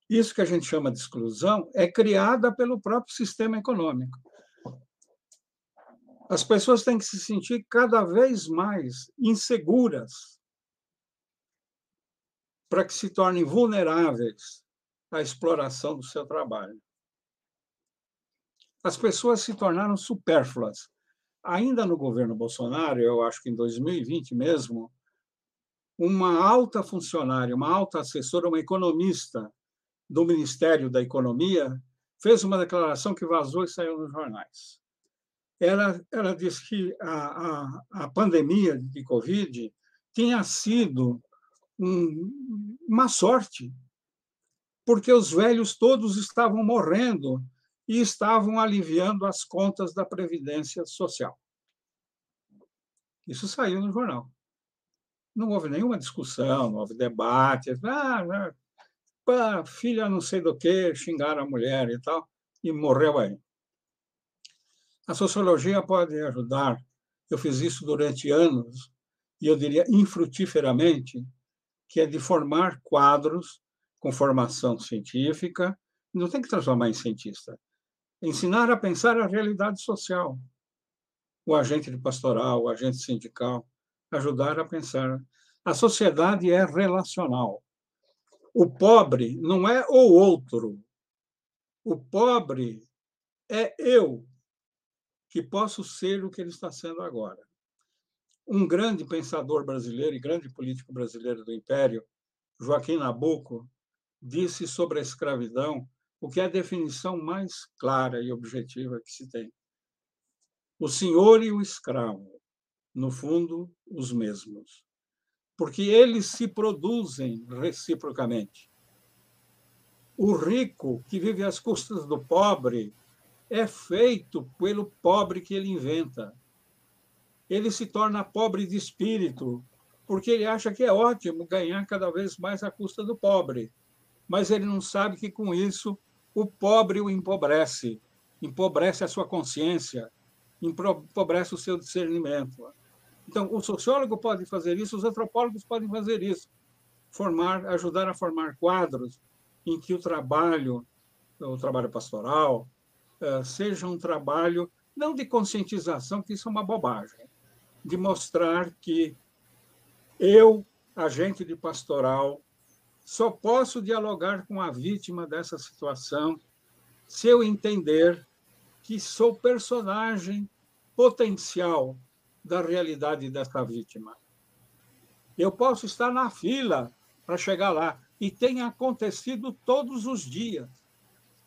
Isso que a gente chama de exclusão é criada pelo próprio sistema econômico. As pessoas têm que se sentir cada vez mais inseguras para que se tornem vulneráveis à exploração do seu trabalho. As pessoas se tornaram supérfluas. Ainda no governo Bolsonaro, eu acho que em 2020 mesmo, uma alta funcionária, uma alta assessora, uma economista do Ministério da Economia, fez uma declaração que vazou e saiu nos jornais. Ela, ela disse que a, a, a pandemia de Covid tinha sido um, uma sorte, porque os velhos todos estavam morrendo e estavam aliviando as contas da Previdência Social. Isso saiu no jornal. Não houve nenhuma discussão, não houve debate. Ah, pá, filha não sei do que, xingaram a mulher e tal, e morreu aí. A sociologia pode ajudar. Eu fiz isso durante anos, e eu diria infrutíferamente, que é de formar quadros com formação científica, não tem que transformar em cientista. Ensinar a pensar a realidade social. O agente de pastoral, o agente sindical, ajudar a pensar. A sociedade é relacional. O pobre não é o outro. O pobre é eu, que posso ser o que ele está sendo agora um grande pensador brasileiro e grande político brasileiro do Império, Joaquim Nabuco, disse sobre a escravidão o que é a definição mais clara e objetiva que se tem. O senhor e o escravo, no fundo, os mesmos, porque eles se produzem reciprocamente. O rico que vive às custas do pobre é feito pelo pobre que ele inventa ele se torna pobre de espírito, porque ele acha que é ótimo ganhar cada vez mais à custa do pobre. Mas ele não sabe que com isso o pobre o empobrece, empobrece a sua consciência, empobrece o seu discernimento. Então, o sociólogo pode fazer isso, os antropólogos podem fazer isso, formar, ajudar a formar quadros em que o trabalho, o trabalho pastoral, seja um trabalho não de conscientização, que isso é uma bobagem, de mostrar que eu, agente de pastoral, só posso dialogar com a vítima dessa situação se eu entender que sou personagem potencial da realidade dessa vítima. Eu posso estar na fila para chegar lá, e tem acontecido todos os dias.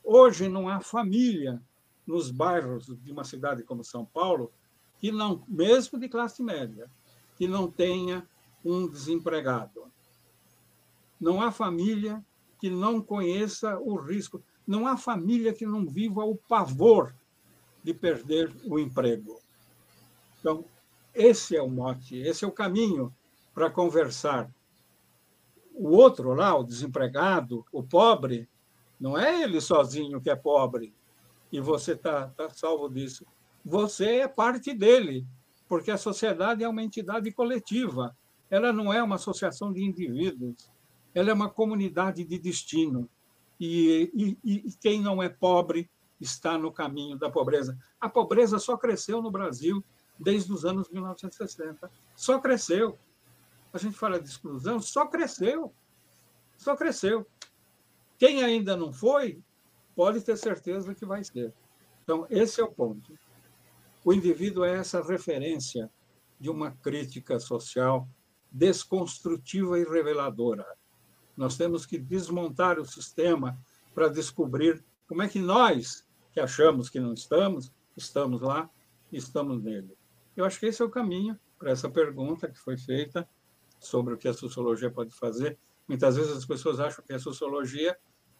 Hoje não há família nos bairros de uma cidade como São Paulo que não, mesmo de classe média, que não tenha um desempregado. Não há família que não conheça o risco, não há família que não viva o pavor de perder o emprego. Então, esse é o mote, esse é o caminho para conversar. O outro lá, o desempregado, o pobre, não é ele sozinho que é pobre e você está tá salvo disso. Você é parte dele, porque a sociedade é uma entidade coletiva. Ela não é uma associação de indivíduos, ela é uma comunidade de destino. E, e, e quem não é pobre está no caminho da pobreza. A pobreza só cresceu no Brasil desde os anos 1960. Só cresceu. A gente fala de exclusão, só cresceu. Só cresceu. Quem ainda não foi, pode ter certeza que vai ser. Então, esse é o ponto. O indivíduo é essa referência de uma crítica social desconstrutiva e reveladora. Nós temos que desmontar o sistema para descobrir como é que nós, que achamos que não estamos, estamos lá e estamos nele. Eu acho que esse é o caminho para essa pergunta que foi feita sobre o que a sociologia pode fazer. Muitas vezes as pessoas acham que a sociologia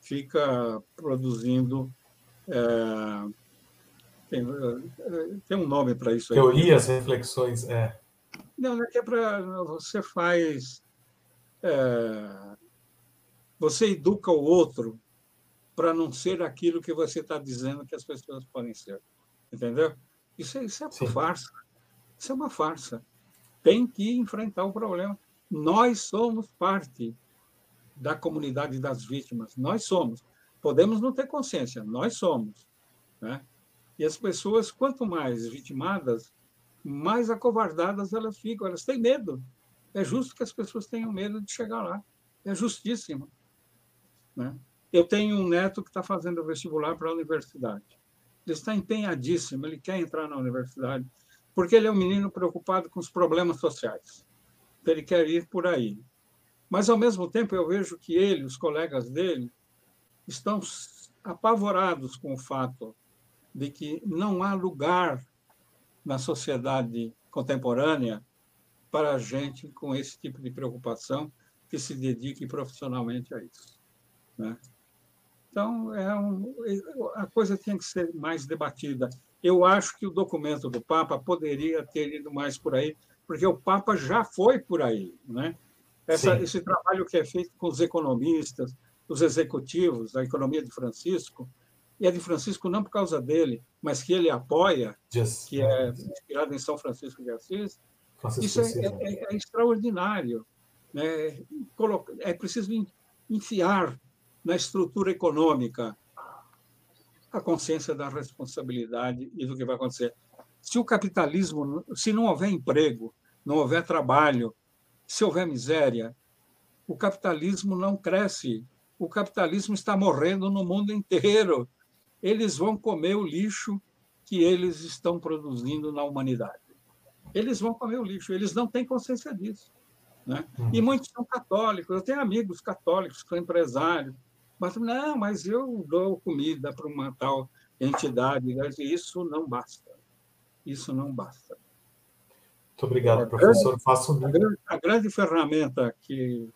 fica produzindo. É, tem, é, tem, um nome para isso. Teorias, aí. reflexões, é. Não, é que é para. Você faz. É, você educa o outro para não ser aquilo que você está dizendo que as pessoas podem ser. Entendeu? Isso, é, isso é Sim. farsa. Isso é uma farsa. Tem que enfrentar o problema. Nós somos parte da comunidade das vítimas. Nós somos. Podemos não ter consciência, nós somos. Né? E as pessoas, quanto mais vitimadas, mais acovardadas elas ficam, elas têm medo. É justo que as pessoas tenham medo de chegar lá. É justíssimo. Né? Eu tenho um neto que está fazendo vestibular para a universidade. Ele está empenhadíssimo, ele quer entrar na universidade, porque ele é um menino preocupado com os problemas sociais. Ele quer ir por aí. Mas, ao mesmo tempo, eu vejo que ele, os colegas dele, estão apavorados com o fato de que não há lugar na sociedade contemporânea para gente com esse tipo de preocupação que se dedique profissionalmente a isso. Né? Então, é um, a coisa tinha que ser mais debatida. Eu acho que o documento do Papa poderia ter ido mais por aí, porque o Papa já foi por aí. Né? Essa, esse trabalho que é feito com os economistas, os executivos da economia de Francisco, e é de Francisco não por causa dele, mas que ele apoia, yes. que é inspirado em São Francisco de Assis, Francisco isso é, é, é, extraordinário. Né? É preciso enfiar na estrutura econômica a consciência da responsabilidade e do que vai acontecer. Se o capitalismo, se não houver emprego, não houver trabalho, se houver miséria, o capitalismo não cresce. O capitalismo está morrendo no mundo inteiro. Eles vão comer o lixo que eles estão produzindo na humanidade. Eles vão comer o lixo, eles não têm consciência disso. Né? E uhum. muitos são católicos, eu tenho amigos católicos que são empresários, mas não, mas eu dou comida para uma tal entidade, isso não basta. Isso não basta. Muito obrigado, professor. Faço a grande, a grande ferramenta que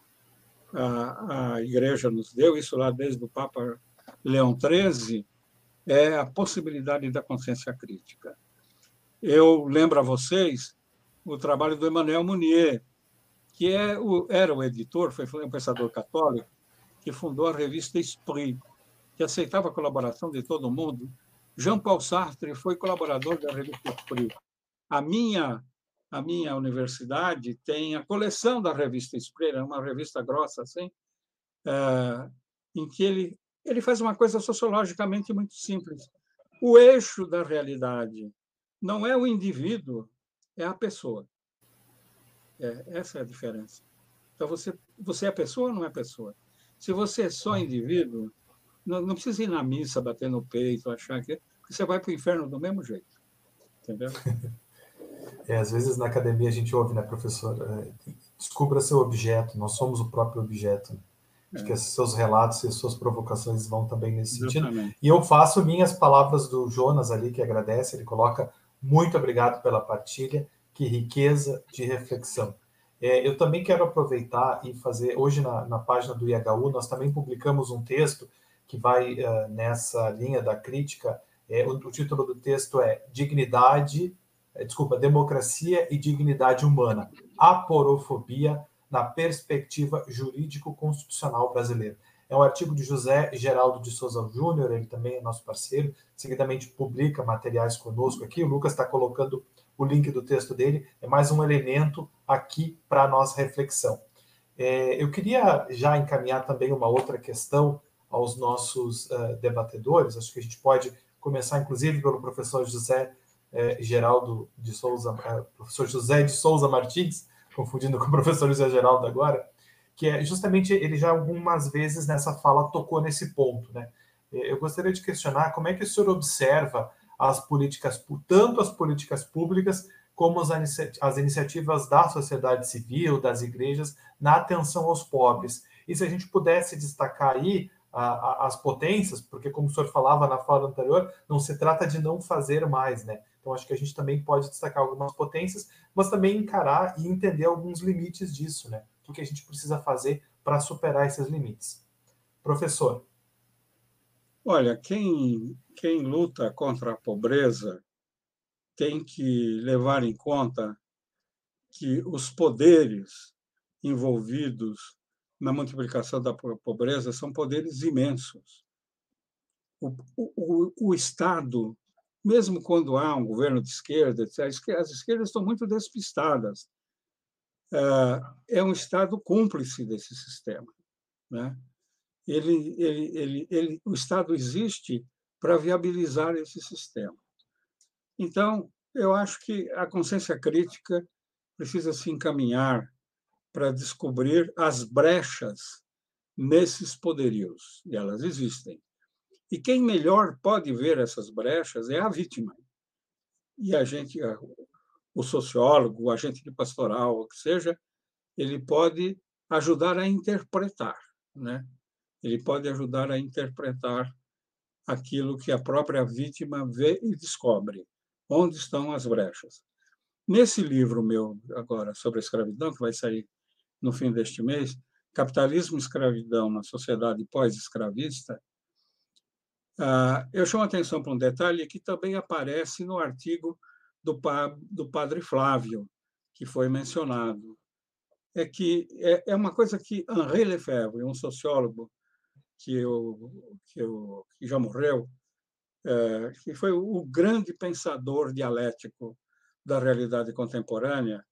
a, a Igreja nos deu, isso lá desde o Papa Leão XIII, é a possibilidade da consciência crítica. Eu lembro a vocês o trabalho do Emmanuel Mounier, que é o, era o editor, foi um pensador católico, que fundou a revista Esprit, que aceitava a colaboração de todo mundo. Jean-Paul Sartre foi colaborador da revista Esprit. A minha a minha universidade tem a coleção da revista Esprit, é uma revista grossa assim, é, em que ele ele faz uma coisa sociologicamente muito simples. O eixo da realidade não é o indivíduo, é a pessoa. É, essa é a diferença. Então, você, você é pessoa ou não é pessoa? Se você é só indivíduo, não, não precisa ir na missa, bater no peito, achar que você vai para o inferno do mesmo jeito. Entendeu? É, às vezes na academia a gente ouve, né, professor? É, descubra seu objeto, nós somos o próprio objeto. Né? Acho que esses seus relatos e suas provocações vão também nesse Exatamente. sentido. E eu faço minhas palavras do Jonas ali, que agradece, ele coloca muito obrigado pela partilha, que riqueza de reflexão. É, eu também quero aproveitar e fazer, hoje na, na, página do IHU, nós também publicamos um texto que vai uh, nessa linha da crítica. É, o, o, título do texto é Dignidade, é, desculpa, Democracia e Dignidade Humana, Aporofobia na perspectiva jurídico-constitucional brasileira. É um artigo de José Geraldo de Souza Júnior, ele também é nosso parceiro, seguidamente publica materiais conosco aqui. O Lucas está colocando o link do texto dele, é mais um elemento aqui para a nossa reflexão. É, eu queria já encaminhar também uma outra questão aos nossos uh, debatedores, acho que a gente pode começar, inclusive, pelo professor José uh, Geraldo de Souza, uh, professor José de Souza Martins, confundindo com o professor José Geraldo agora, que é justamente ele já algumas vezes nessa fala tocou nesse ponto, né? Eu gostaria de questionar como é que o senhor observa as políticas, tanto as políticas públicas como as, as iniciativas da sociedade civil, das igrejas, na atenção aos pobres. E se a gente pudesse destacar aí a, a, as potências, porque como o senhor falava na fala anterior, não se trata de não fazer mais, né? Então, acho que a gente também pode destacar algumas potências, mas também encarar e entender alguns limites disso, né? O que a gente precisa fazer para superar esses limites. Professor. Olha, quem, quem luta contra a pobreza tem que levar em conta que os poderes envolvidos na multiplicação da pobreza são poderes imensos. O, o, o Estado mesmo quando há um governo de esquerda, as esquerdas estão muito despistadas. É, é um Estado cúmplice desse sistema. Né? Ele, ele, ele, ele, o Estado existe para viabilizar esse sistema. Então, eu acho que a consciência crítica precisa se encaminhar para descobrir as brechas nesses poderios, e elas existem. E quem melhor pode ver essas brechas é a vítima. E a gente, o sociólogo, o agente de pastoral, o que seja, ele pode ajudar a interpretar, né? Ele pode ajudar a interpretar aquilo que a própria vítima vê e descobre, onde estão as brechas. Nesse livro meu agora sobre a escravidão, que vai sair no fim deste mês, Capitalismo e Escravidão na Sociedade Pós-Escravista, ah, eu chamo a atenção para um detalhe que também aparece no artigo do, do padre Flávio, que foi mencionado. É que é, é uma coisa que Henri Lefebvre, um sociólogo que, eu, que, eu, que já morreu, é, que foi o grande pensador dialético da realidade contemporânea,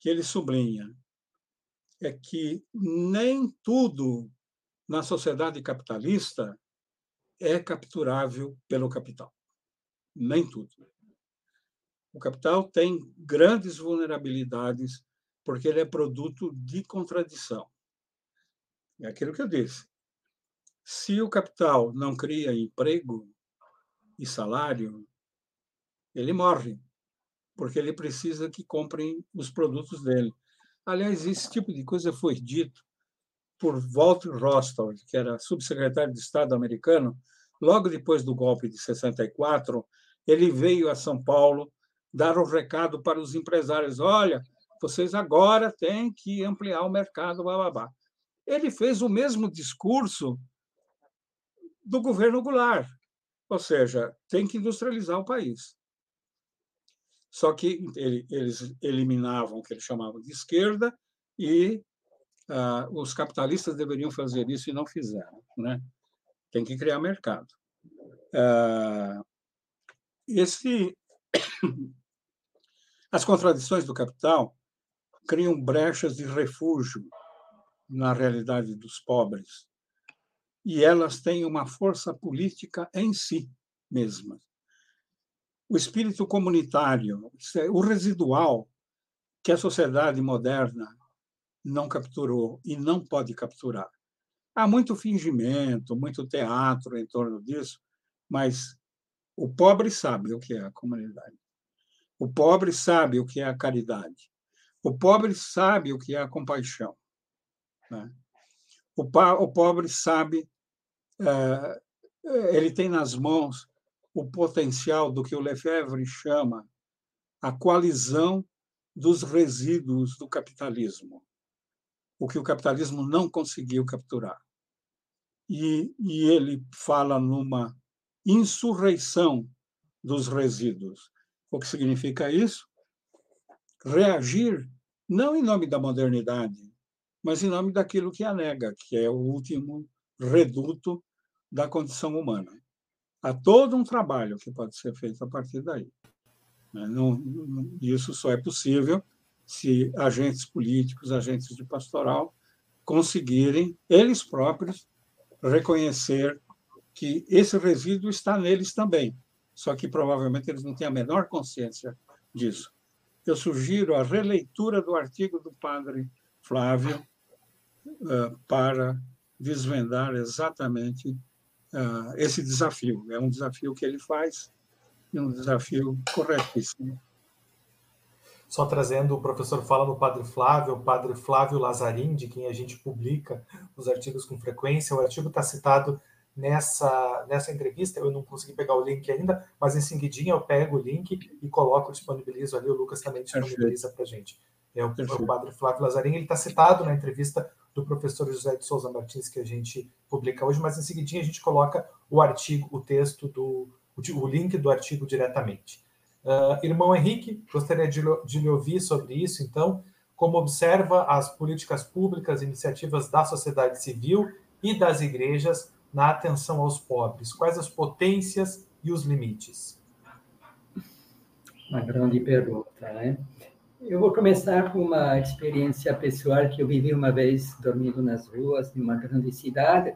que ele sublinha é que nem tudo na sociedade capitalista é capturável pelo capital. Nem tudo. O capital tem grandes vulnerabilidades porque ele é produto de contradição. É aquilo que eu disse. Se o capital não cria emprego e salário, ele morre, porque ele precisa que comprem os produtos dele. Aliás, esse tipo de coisa foi dito por Walter Rostov, que era subsecretário de Estado americano, logo depois do golpe de 64, ele veio a São Paulo dar um recado para os empresários: olha, vocês agora têm que ampliar o mercado, babá. Ele fez o mesmo discurso do governo Goulart, ou seja, tem que industrializar o país. Só que eles eliminavam o que eles chamavam de esquerda e ah, os capitalistas deveriam fazer isso e não fizeram. Né? tem que criar mercado. Ah, esse, as contradições do capital criam brechas de refúgio na realidade dos pobres e elas têm uma força política em si mesmas. O espírito comunitário, é o residual que a sociedade moderna não capturou e não pode capturar. Há muito fingimento, muito teatro em torno disso, mas o pobre sabe o que é a comunidade. O pobre sabe o que é a caridade. O pobre sabe o que é a compaixão. Né? O, o, pobre sabe, é, ele tem nas mãos o potencial do que o Lefebvre chama a coalizão dos resíduos do capitalismo, o que o capitalismo não conseguiu capturar. E, e ele fala numa insurreição dos resíduos. O que significa isso? Reagir não em nome da modernidade, mas em nome daquilo que a nega, que é o último reduto da condição humana. Há todo um trabalho que pode ser feito a partir daí. Né? Não, isso só é possível se agentes políticos, agentes de pastoral, conseguirem, eles próprios, reconhecer que esse resíduo está neles também, só que provavelmente eles não têm a menor consciência disso. Eu sugiro a releitura do artigo do padre Flávio uh, para desvendar exatamente uh, esse desafio. É um desafio que ele faz e um desafio corretíssimo. Só trazendo, o professor fala no Padre Flávio, o Padre Flávio Lazarim, de quem a gente publica os artigos com frequência. O artigo está citado nessa, nessa entrevista, eu não consegui pegar o link ainda, mas em seguidinha eu pego o link e coloco, disponibilizo ali, o Lucas também disponibiliza para a gente. É o, é o Padre Flávio Lazarim, ele está citado na entrevista do professor José de Souza Martins que a gente publica hoje, mas em seguidinha a gente coloca o artigo, o texto do, o, link do artigo diretamente. Uh, irmão Henrique, gostaria de, de lhe ouvir sobre isso, então, como observa as políticas públicas, iniciativas da sociedade civil e das igrejas na atenção aos pobres? Quais as potências e os limites? Uma grande pergunta, né? Eu vou começar com uma experiência pessoal que eu vivi uma vez dormindo nas ruas de uma grande cidade.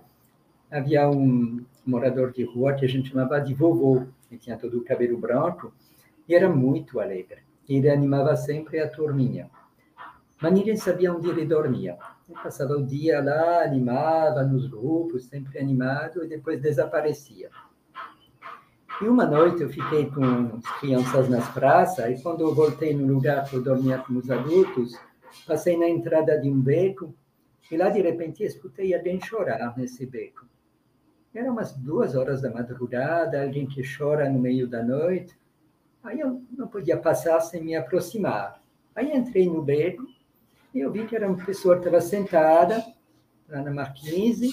Havia um morador de rua que a gente chamava de vovô, que tinha todo o cabelo branco e era muito alegre. Ele animava sempre a turminha. Mas ninguém sabia onde ele dormia. Ele passava o dia lá, animava nos grupos, sempre animado, e depois desaparecia. E uma noite eu fiquei com as crianças nas praças, e quando eu voltei no lugar para dormir com os adultos, passei na entrada de um beco, e lá de repente escutei alguém chorar nesse beco. Era umas duas horas da madrugada, alguém que chora no meio da noite. Aí eu não podia passar sem me aproximar. Aí entrei no beco e eu vi que era uma pessoa que estava sentada lá na marquise,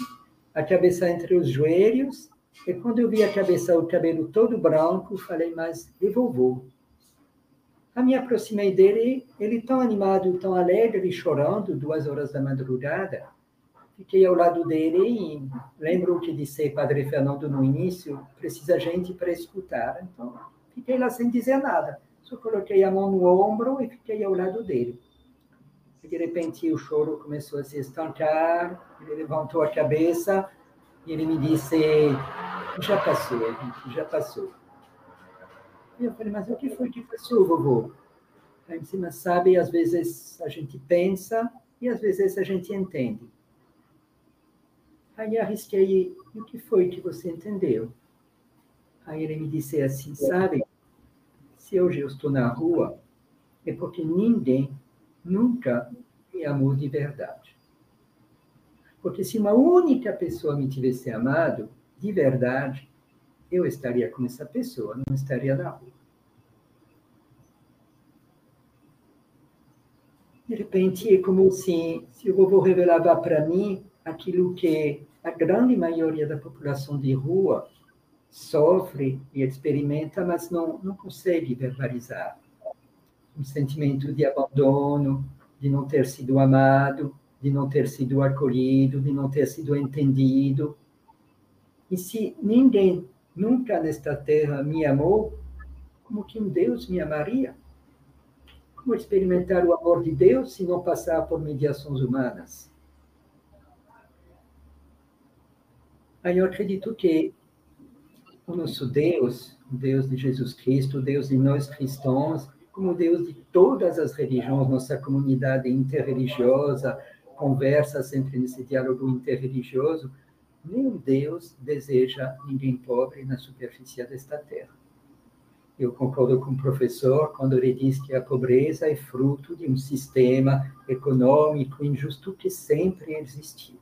a cabeça entre os joelhos, e quando eu vi a cabeça, o cabelo todo branco, falei, mas e vovô? Eu me aproximei dele, ele tão animado, tão alegre, chorando, duas horas da madrugada. Fiquei ao lado dele e lembro o que disse Padre Fernando no início, precisa gente para escutar. Então, fiquei lá sem dizer nada. Só coloquei a mão no ombro e fiquei ao lado dele. E de repente o choro começou a se estancar, ele levantou a cabeça e ele me disse: já passou, já passou. E eu falei, mas o que foi que passou, vovô? Aí disse, mas sabe, às vezes a gente pensa e às vezes a gente entende. Aí arrisquei, e o que foi que você entendeu? Aí ele me disse assim, sabe, se hoje eu estou na rua, é porque ninguém nunca me amou de verdade. Porque se uma única pessoa me tivesse amado, de verdade, eu estaria com essa pessoa, não estaria na rua. De repente, é como se, se o vovô revelava para mim aquilo que a grande maioria da população de rua sofre e experimenta, mas não, não consegue verbalizar. Um sentimento de abandono, de não ter sido amado, de não ter sido acolhido, de não ter sido entendido. E se ninguém nunca nesta terra me amou, como que um Deus me amaria? Como experimentar o amor de Deus se não passar por mediações humanas? Aí eu acredito que o nosso Deus, o Deus de Jesus Cristo, o Deus de nós cristãos, como Deus de todas as religiões, nossa comunidade interreligiosa, conversa sempre nesse diálogo interreligioso, nenhum Deus deseja ninguém pobre na superfície desta terra. Eu concordo com o professor quando ele diz que a pobreza é fruto de um sistema econômico injusto que sempre existiu,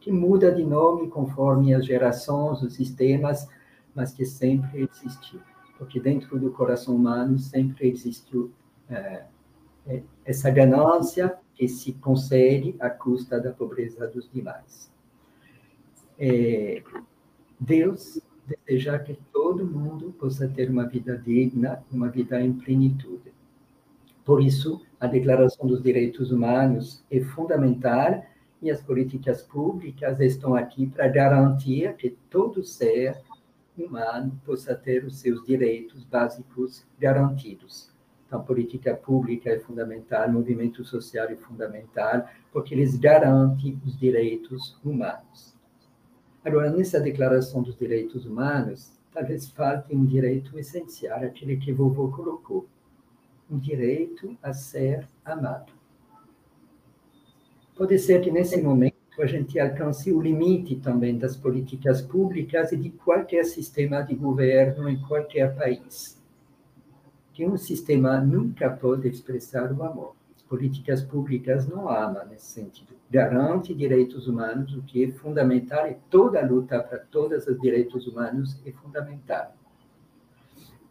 que muda de nome conforme as gerações, os sistemas, mas que sempre existiu, porque dentro do coração humano sempre existiu é, essa ganância que se concede à custa da pobreza dos demais. É, Deus deseja que todo mundo possa ter uma vida digna, uma vida em plenitude. Por isso, a Declaração dos Direitos Humanos é fundamental e as políticas públicas estão aqui para garantir que todo ser humano possa ter os seus direitos básicos garantidos. Então, política pública é fundamental, movimento social é fundamental, porque eles garantem os direitos humanos. Agora, nessa Declaração dos Direitos Humanos, talvez falte um direito essencial, aquele que vovô colocou, um direito a ser amado. Pode ser que nesse momento a gente alcance o limite também das políticas públicas e de qualquer sistema de governo em qualquer país que um sistema nunca pode expressar o amor. As políticas públicas não amam nesse sentido. Garante direitos humanos, o que é fundamental, e toda luta para todos os direitos humanos é fundamental.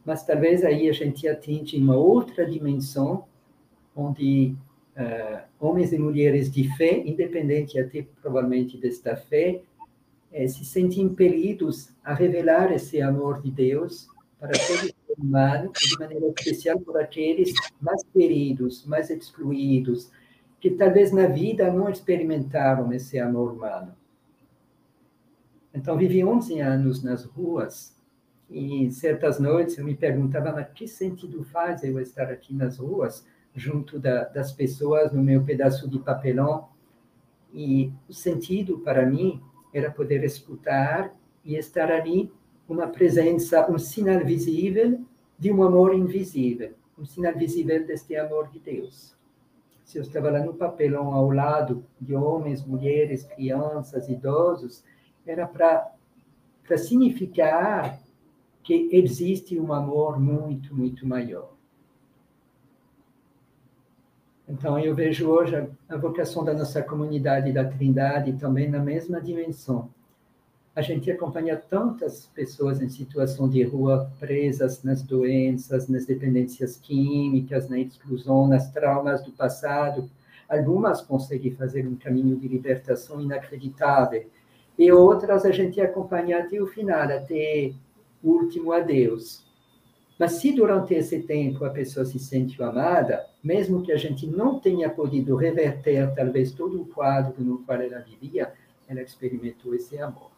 Mas talvez aí a gente atinge uma outra dimensão, onde uh, homens e mulheres de fé, independente até provavelmente desta fé, eh, se sentem impelidos a revelar esse amor de Deus para todos humano, de maneira especial por aqueles mais feridos, mais excluídos, que talvez na vida não experimentaram esse amor humano. Então, vivi 11 anos nas ruas e certas noites eu me perguntava, mas que sentido faz eu estar aqui nas ruas, junto da, das pessoas, no meu pedaço de papelão? E o sentido para mim era poder escutar e estar ali uma presença, um sinal visível de um amor invisível, um sinal visível deste amor de Deus. Se eu estava lá no papelão ao lado de homens, mulheres, crianças, idosos, era para significar que existe um amor muito, muito maior. Então, eu vejo hoje a vocação da nossa comunidade da Trindade também na mesma dimensão a gente acompanha tantas pessoas em situação de rua presas nas doenças, nas dependências químicas, na exclusão, nas traumas do passado. Algumas conseguem fazer um caminho de libertação inacreditável, e outras a gente acompanha até o final, até o último adeus. Mas se durante esse tempo a pessoa se sente amada, mesmo que a gente não tenha podido reverter talvez todo o quadro no qual ela vivia, ela experimentou esse amor.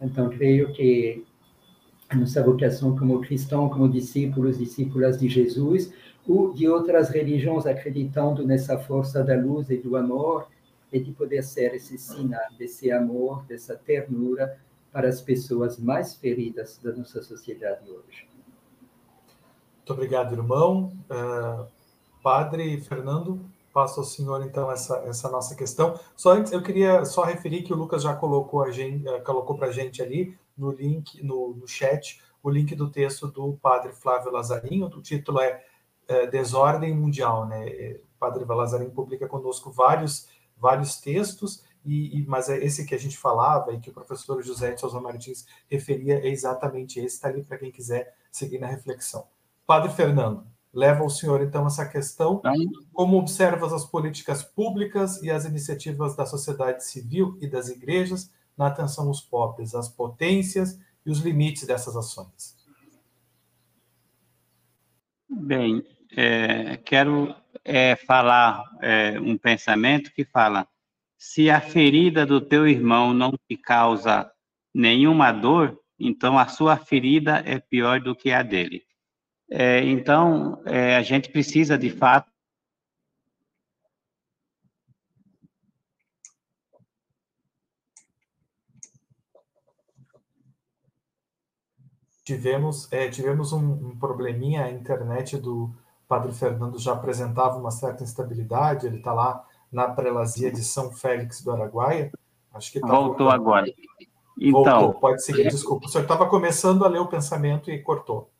Então, creio que a nossa vocação como cristão, como discípulos, discípulas de Jesus, ou de outras religiões acreditando nessa força da luz e do amor, é de poder ser esse sinal desse amor, dessa ternura para as pessoas mais feridas da nossa sociedade hoje. Muito obrigado, irmão. Uh, padre Fernando, passo ao senhor então essa, essa nossa questão. Só antes eu queria só referir que o Lucas já colocou a gente, eh, colocou para a gente ali no link, no, no, chat, o link do texto do Padre Flávio Lazarinho. O título é, é Desordem Mundial, né? É, o Padre Lazarinho publica conosco vários vários textos. E, e, mas é esse que a gente falava e que o professor José de Souza Martins referia é exatamente esse, está ali para quem quiser seguir na reflexão. Padre Fernando, leva o senhor, então, essa questão. Como observas as políticas públicas e as iniciativas da sociedade civil e das igrejas na atenção aos pobres, as potências e os limites dessas ações? Bem, é, quero é, falar é, um pensamento que fala: se a ferida do teu irmão não te causa nenhuma dor, então a sua ferida é pior do que a dele. É, então, é, a gente precisa, de fato, tivemos, é, tivemos um, um, probleminha, a internet do Padre Fernando já apresentava uma certa instabilidade, ele está lá na prelazia de São Félix do Araguaia. Acho que tá voltou voltando. agora. Então, voltou, pode seguir, desculpa. O senhor estava começando a ler o pensamento e cortou.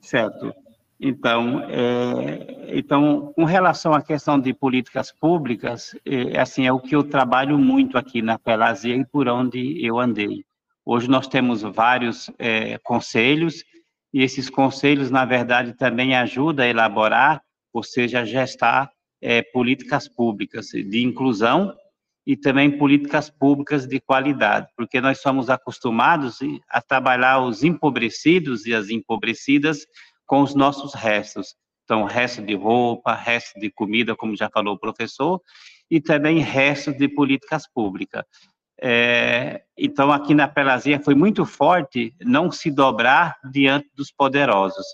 Certo. Então, é, então, com relação à questão de políticas públicas, é, assim, é o que eu trabalho muito aqui na Pelazia e por onde eu andei. Hoje nós temos vários é, conselhos, e esses conselhos, na verdade, também ajudam a elaborar, ou seja, a gestar é, políticas públicas de inclusão e também políticas públicas de qualidade, porque nós somos acostumados a trabalhar os empobrecidos e as empobrecidas com os nossos restos. Então, resto de roupa, resto de comida, como já falou o professor, e também restos de políticas públicas. É, então, aqui na Pelazia foi muito forte não se dobrar diante dos poderosos,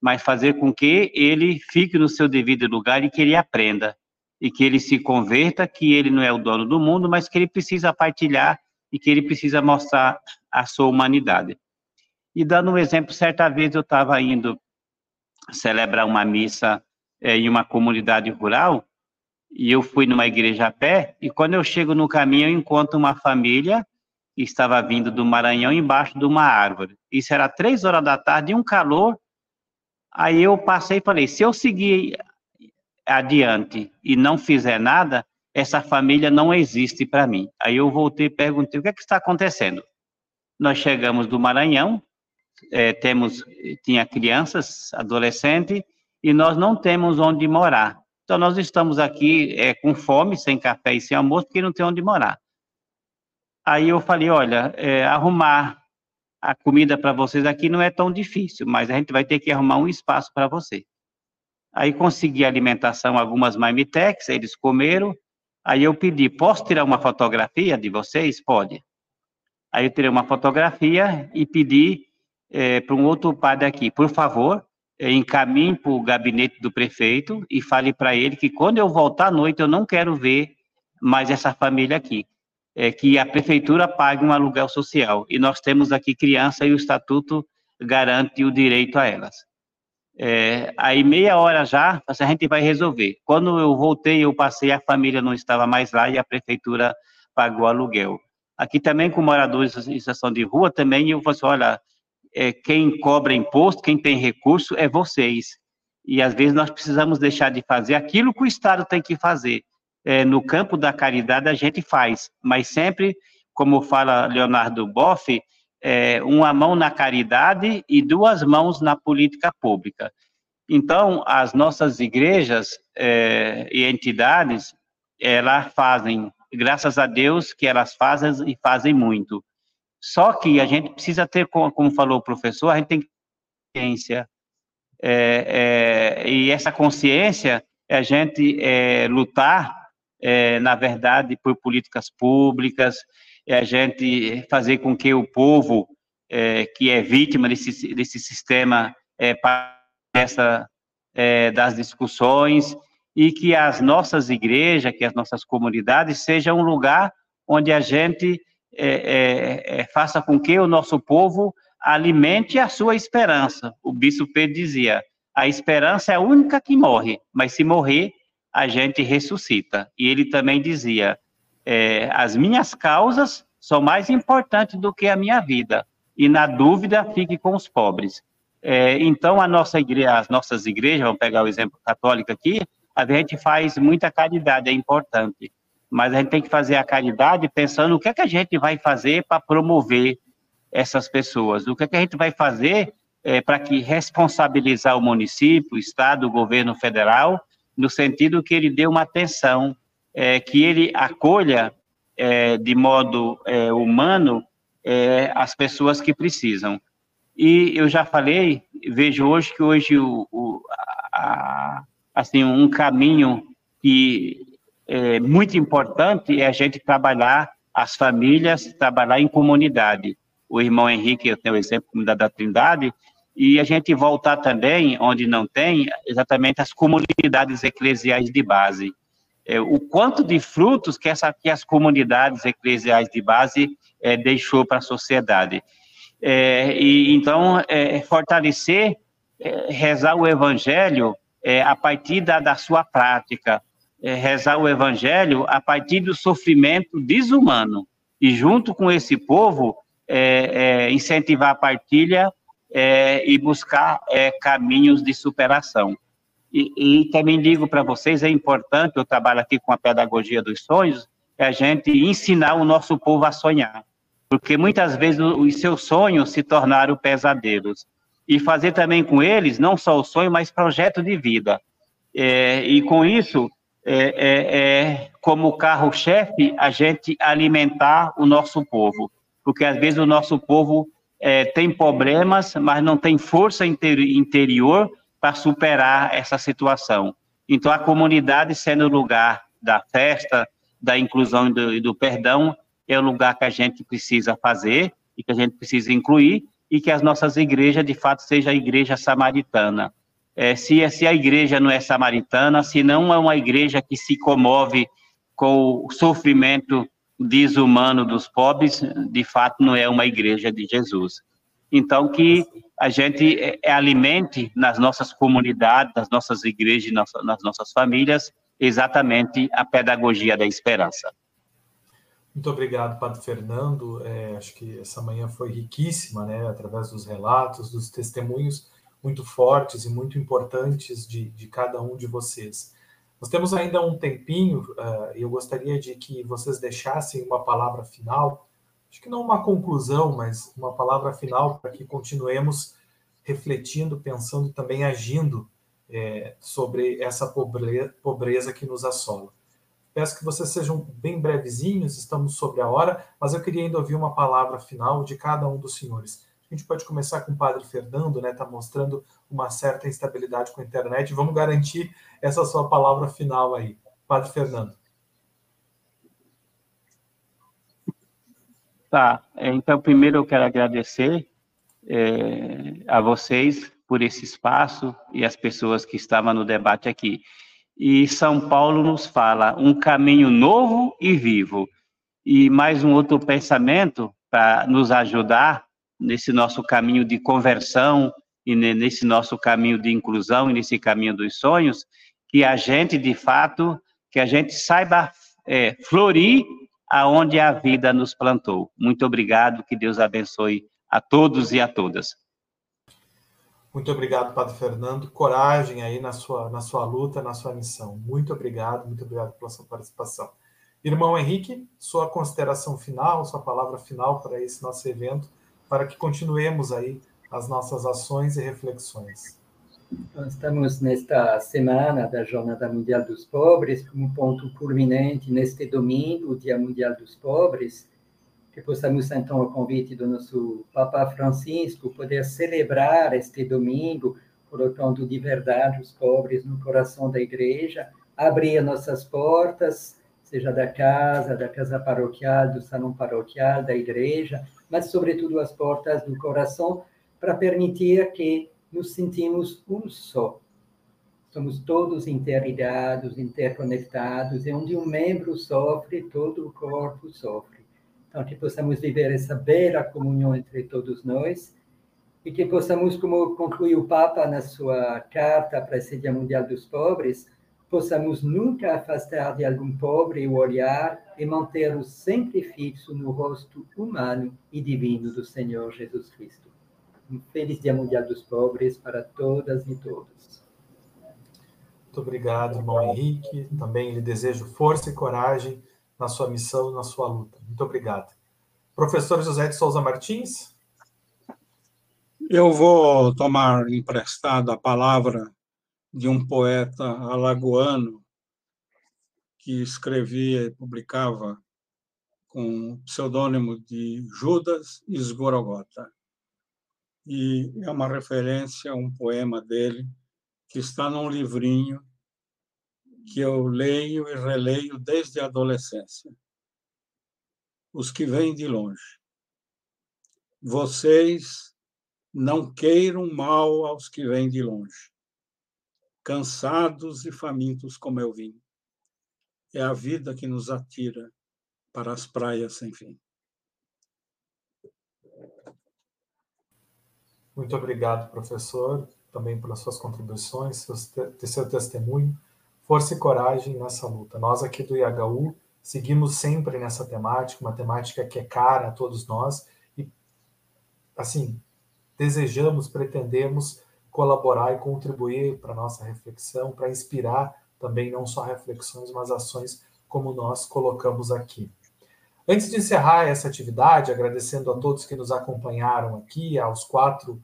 mas fazer com que ele fique no seu devido lugar e que ele aprenda, e que ele se converta, que ele não é o dono do mundo, mas que ele precisa partilhar e que ele precisa mostrar a sua humanidade. E dando um exemplo, certa vez eu estava indo celebrar uma missa é, em uma comunidade rural, e eu fui numa igreja a pé, e quando eu chego no caminho, eu encontro uma família que estava vindo do Maranhão embaixo de uma árvore. Isso era três horas da tarde, um calor. Aí eu passei e falei: se eu seguir adiante e não fizer nada, essa família não existe para mim. Aí eu voltei e perguntei: o que, é que está acontecendo? Nós chegamos do Maranhão, é, temos, tinha crianças, adolescentes, e nós não temos onde morar. Então, nós estamos aqui é, com fome, sem café e sem almoço, porque não tem onde morar. Aí eu falei, olha, é, arrumar a comida para vocês aqui não é tão difícil, mas a gente vai ter que arrumar um espaço para você. Aí consegui alimentação, algumas marmitex, eles comeram. Aí eu pedi, posso tirar uma fotografia de vocês? Pode. Aí eu tirei uma fotografia e pedi é, para um outro padre aqui, por favor, é, encaminhe para o gabinete do prefeito e fale para ele que quando eu voltar à noite eu não quero ver mais essa família aqui. É, que a prefeitura pague um aluguel social. E nós temos aqui criança e o estatuto garante o direito a elas. É, aí meia hora já, a gente vai resolver. Quando eu voltei, eu passei, a família não estava mais lá e a prefeitura pagou aluguel. Aqui também com moradores em situação de rua também, eu falei assim, olha, é, quem cobra imposto, quem tem recurso, é vocês. E às vezes nós precisamos deixar de fazer aquilo que o Estado tem que fazer. É, no campo da caridade a gente faz, mas sempre, como fala Leonardo Boff, é, uma mão na caridade e duas mãos na política pública. Então, as nossas igrejas é, e entidades, elas fazem, graças a Deus que elas fazem e fazem muito. Só que a gente precisa ter, como falou o professor, a gente tem consciência. É, é, e essa consciência é a gente é, lutar, é, na verdade, por políticas públicas, é a gente fazer com que o povo é, que é vítima desse, desse sistema é, essa, é, das discussões e que as nossas igrejas, que as nossas comunidades sejam um lugar onde a gente é, é, é, faça com que o nosso povo alimente a sua esperança. O bispo Pedro dizia: a esperança é a única que morre, mas se morrer, a gente ressuscita. E ele também dizia: é, as minhas causas são mais importantes do que a minha vida, e na dúvida, fique com os pobres. É, então, a nossa igreja, as nossas igrejas, vamos pegar o exemplo católico aqui, a gente faz muita caridade, é importante. Mas a gente tem que fazer a caridade pensando o que é que a gente vai fazer para promover essas pessoas, o que é que a gente vai fazer é, para que responsabilizar o município, o estado, o governo federal, no sentido que ele dê uma atenção, é, que ele acolha é, de modo é, humano é, as pessoas que precisam. E eu já falei, vejo hoje que hoje o, o a, assim um caminho que é, muito importante é a gente trabalhar as famílias trabalhar em comunidade. O irmão Henrique, eu tenho o exemplo da, da Trindade, e a gente voltar também, onde não tem, exatamente as comunidades eclesiais de base. É, o quanto de frutos que, essa, que as comunidades eclesiais de base é, deixou para a sociedade. É, e Então, é, fortalecer, é, rezar o evangelho é, a partir da, da sua prática, rezar o evangelho a partir do sofrimento desumano, e junto com esse povo, incentivar a partilha e buscar caminhos de superação. E, e também digo para vocês, é importante, eu trabalho aqui com a pedagogia dos sonhos, é a gente ensinar o nosso povo a sonhar. Porque muitas vezes os seus sonhos se tornaram pesadelos. E fazer também com eles, não só o sonho, mas projeto de vida. É, e com isso, é, é, é como carro-chefe, a gente alimentar o nosso povo. Porque às vezes o nosso povo é, tem problemas, mas não tem força interior para superar essa situação. Então, a comunidade sendo o lugar da festa, da inclusão e do, do, perdão, é o lugar que a gente precisa fazer e que a gente precisa incluir e que as nossas igrejas, de fato, seja a igreja samaritana. É, se, se a igreja não é samaritana, se não é uma igreja que se comove com o sofrimento desumano dos pobres, de fato, não é uma igreja de Jesus. Então, que a gente é, é, alimente nas nossas comunidades, nas nossas igrejas, nas nossas famílias, exatamente a pedagogia da esperança. Muito obrigado, Padre Fernando. É, acho que essa manhã foi riquíssima, né, através dos relatos, dos testemunhos muito fortes e muito importantes de, de cada um de vocês. Nós temos ainda um tempinho uh, e eu gostaria de que vocês deixassem uma palavra final, acho que não uma conclusão, mas uma palavra final para que continuemos refletindo, pensando também agindo é, sobre essa pobreza, pobreza que nos assola. Peço que vocês sejam bem brevezinhos, estamos sobre a hora, mas eu queria ainda ouvir uma palavra final de cada um dos senhores. A gente pode começar com o Padre Fernando, né? Está mostrando uma certa instabilidade com a internet. Vamos garantir essa sua palavra final aí. Padre Fernando. Tá. Então, primeiro eu quero agradecer é, a vocês por esse espaço e as pessoas que estavam no debate aqui. E São Paulo nos fala um caminho novo e vivo. E mais um outro pensamento para nos ajudar nesse nosso caminho de conversão e nesse nosso caminho de inclusão e nesse caminho dos sonhos, que a gente, de fato, que a gente saiba é, florir aonde a vida nos plantou. Muito obrigado, que Deus abençoe a todos e a todas. Muito obrigado, Padre Fernando. Coragem aí na sua, na sua luta, na sua missão. Muito obrigado, muito obrigado pela sua participação. Irmão Henrique, sua consideração final, sua palavra final para esse nosso evento para que continuemos aí as nossas ações e reflexões. Estamos nesta semana da Jornada Mundial dos Pobres, como ponto culminante neste domingo, Dia Mundial dos Pobres, que possamos então, ao convite do nosso Papa Francisco, poder celebrar este domingo, colocando de verdade os pobres no coração da Igreja, abrir nossas portas, seja da casa, da casa paroquial, do salão paroquial, da igreja, mas sobretudo as portas do coração, para permitir que nos sentimos um só. Somos todos interligados, interconectados, e onde um membro sofre, todo o corpo sofre. Então, que possamos viver essa bela comunhão entre todos nós, e que possamos, como conclui o Papa na sua carta para esse Dia Mundial dos Pobres, possamos nunca afastar de algum pobre o olhar e mantê-lo sempre fixo no rosto humano e divino do Senhor Jesus Cristo. Um feliz Dia Mundial dos Pobres para todas e todos. Muito obrigado, irmão Henrique. Também lhe desejo força e coragem na sua missão, na sua luta. Muito obrigado. Professor José de Souza Martins. Eu vou tomar emprestado a palavra de um poeta alagoano que escrevia e publicava com o pseudônimo de Judas Esgorogota. E é uma referência a um poema dele que está num livrinho que eu leio e releio desde a adolescência. os que vêm de longe. Vocês não queiram mal aos que vêm de longe, cansados e famintos como eu vim. É a vida que nos atira para as praias sem fim. Muito obrigado, professor, também pelas suas contribuições, seu, seu testemunho. Força e coragem nessa luta. Nós aqui do IHU seguimos sempre nessa temática, uma temática que é cara a todos nós e, assim, desejamos, pretendemos colaborar e contribuir para a nossa reflexão, para inspirar também não só reflexões, mas ações como nós colocamos aqui. Antes de encerrar essa atividade, agradecendo a todos que nos acompanharam aqui, aos quatro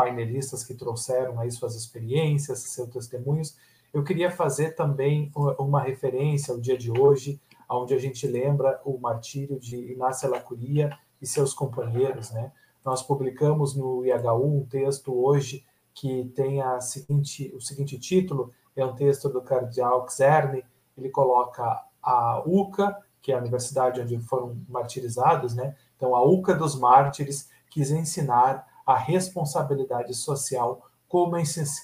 painelistas que trouxeram aí suas experiências, seus testemunhos. Eu queria fazer também uma referência ao dia de hoje, onde a gente lembra o martírio de Inácia Lacuria e seus companheiros, né? Nós publicamos no IHU um texto hoje que tem a seguinte, o seguinte título, é um texto do cardeal Czerny, ele coloca a UCA, que é a universidade onde foram martirizados, né? Então, a UCA dos mártires quis ensinar a responsabilidade social como,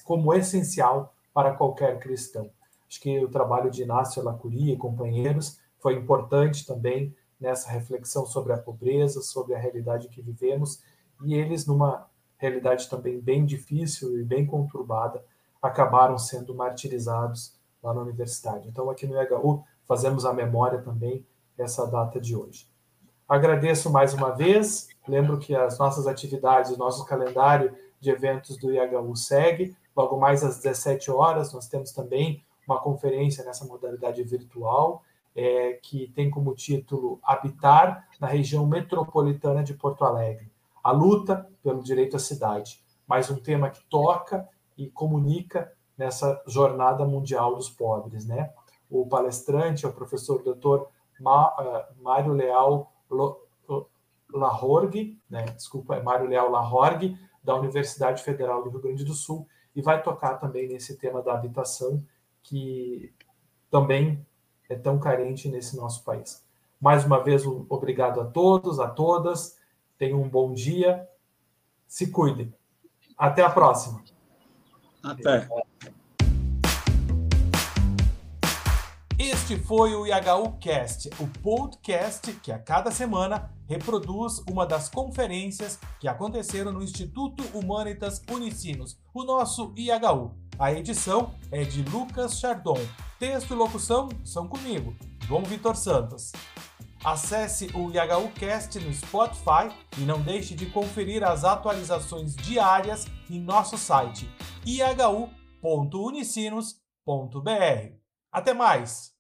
como essencial para qualquer cristão. Acho que o trabalho de Inácio Lacuria e companheiros foi importante também nessa reflexão sobre a pobreza, sobre a realidade que vivemos, e eles, numa realidade também bem difícil e bem conturbada, acabaram sendo martirizados lá na universidade. Então, aqui no EHU, fazemos a memória também dessa data de hoje. Agradeço mais uma vez. Lembro que as nossas atividades, o nosso calendário de eventos do IHU segue. Logo mais às 17 horas, nós temos também uma conferência nessa modalidade virtual, é, que tem como título Habitar na região metropolitana de Porto Alegre. A luta pelo direito à cidade. Mais um tema que toca e comunica nessa jornada mundial dos pobres. Né? O palestrante é o professor doutor eh, Mário Leal Lahorgue, né? desculpa, é Mário Leal Lahorgue, da Universidade Federal do Rio Grande do Sul, e vai tocar também nesse tema da habitação, que também é tão carente nesse nosso país. Mais uma vez, obrigado a todos, a todas. Tenham um bom dia. Se cuidem. Até a próxima. Até. Este foi o IHU Cast, o podcast que a cada semana reproduz uma das conferências que aconteceram no Instituto Humanitas Unicinos, o nosso IHU. A edição é de Lucas Chardon. Texto e locução são comigo, João Vitor Santos. Acesse o IHU Cast no Spotify e não deixe de conferir as atualizações diárias em nosso site ihu.unicinos.br. Até mais!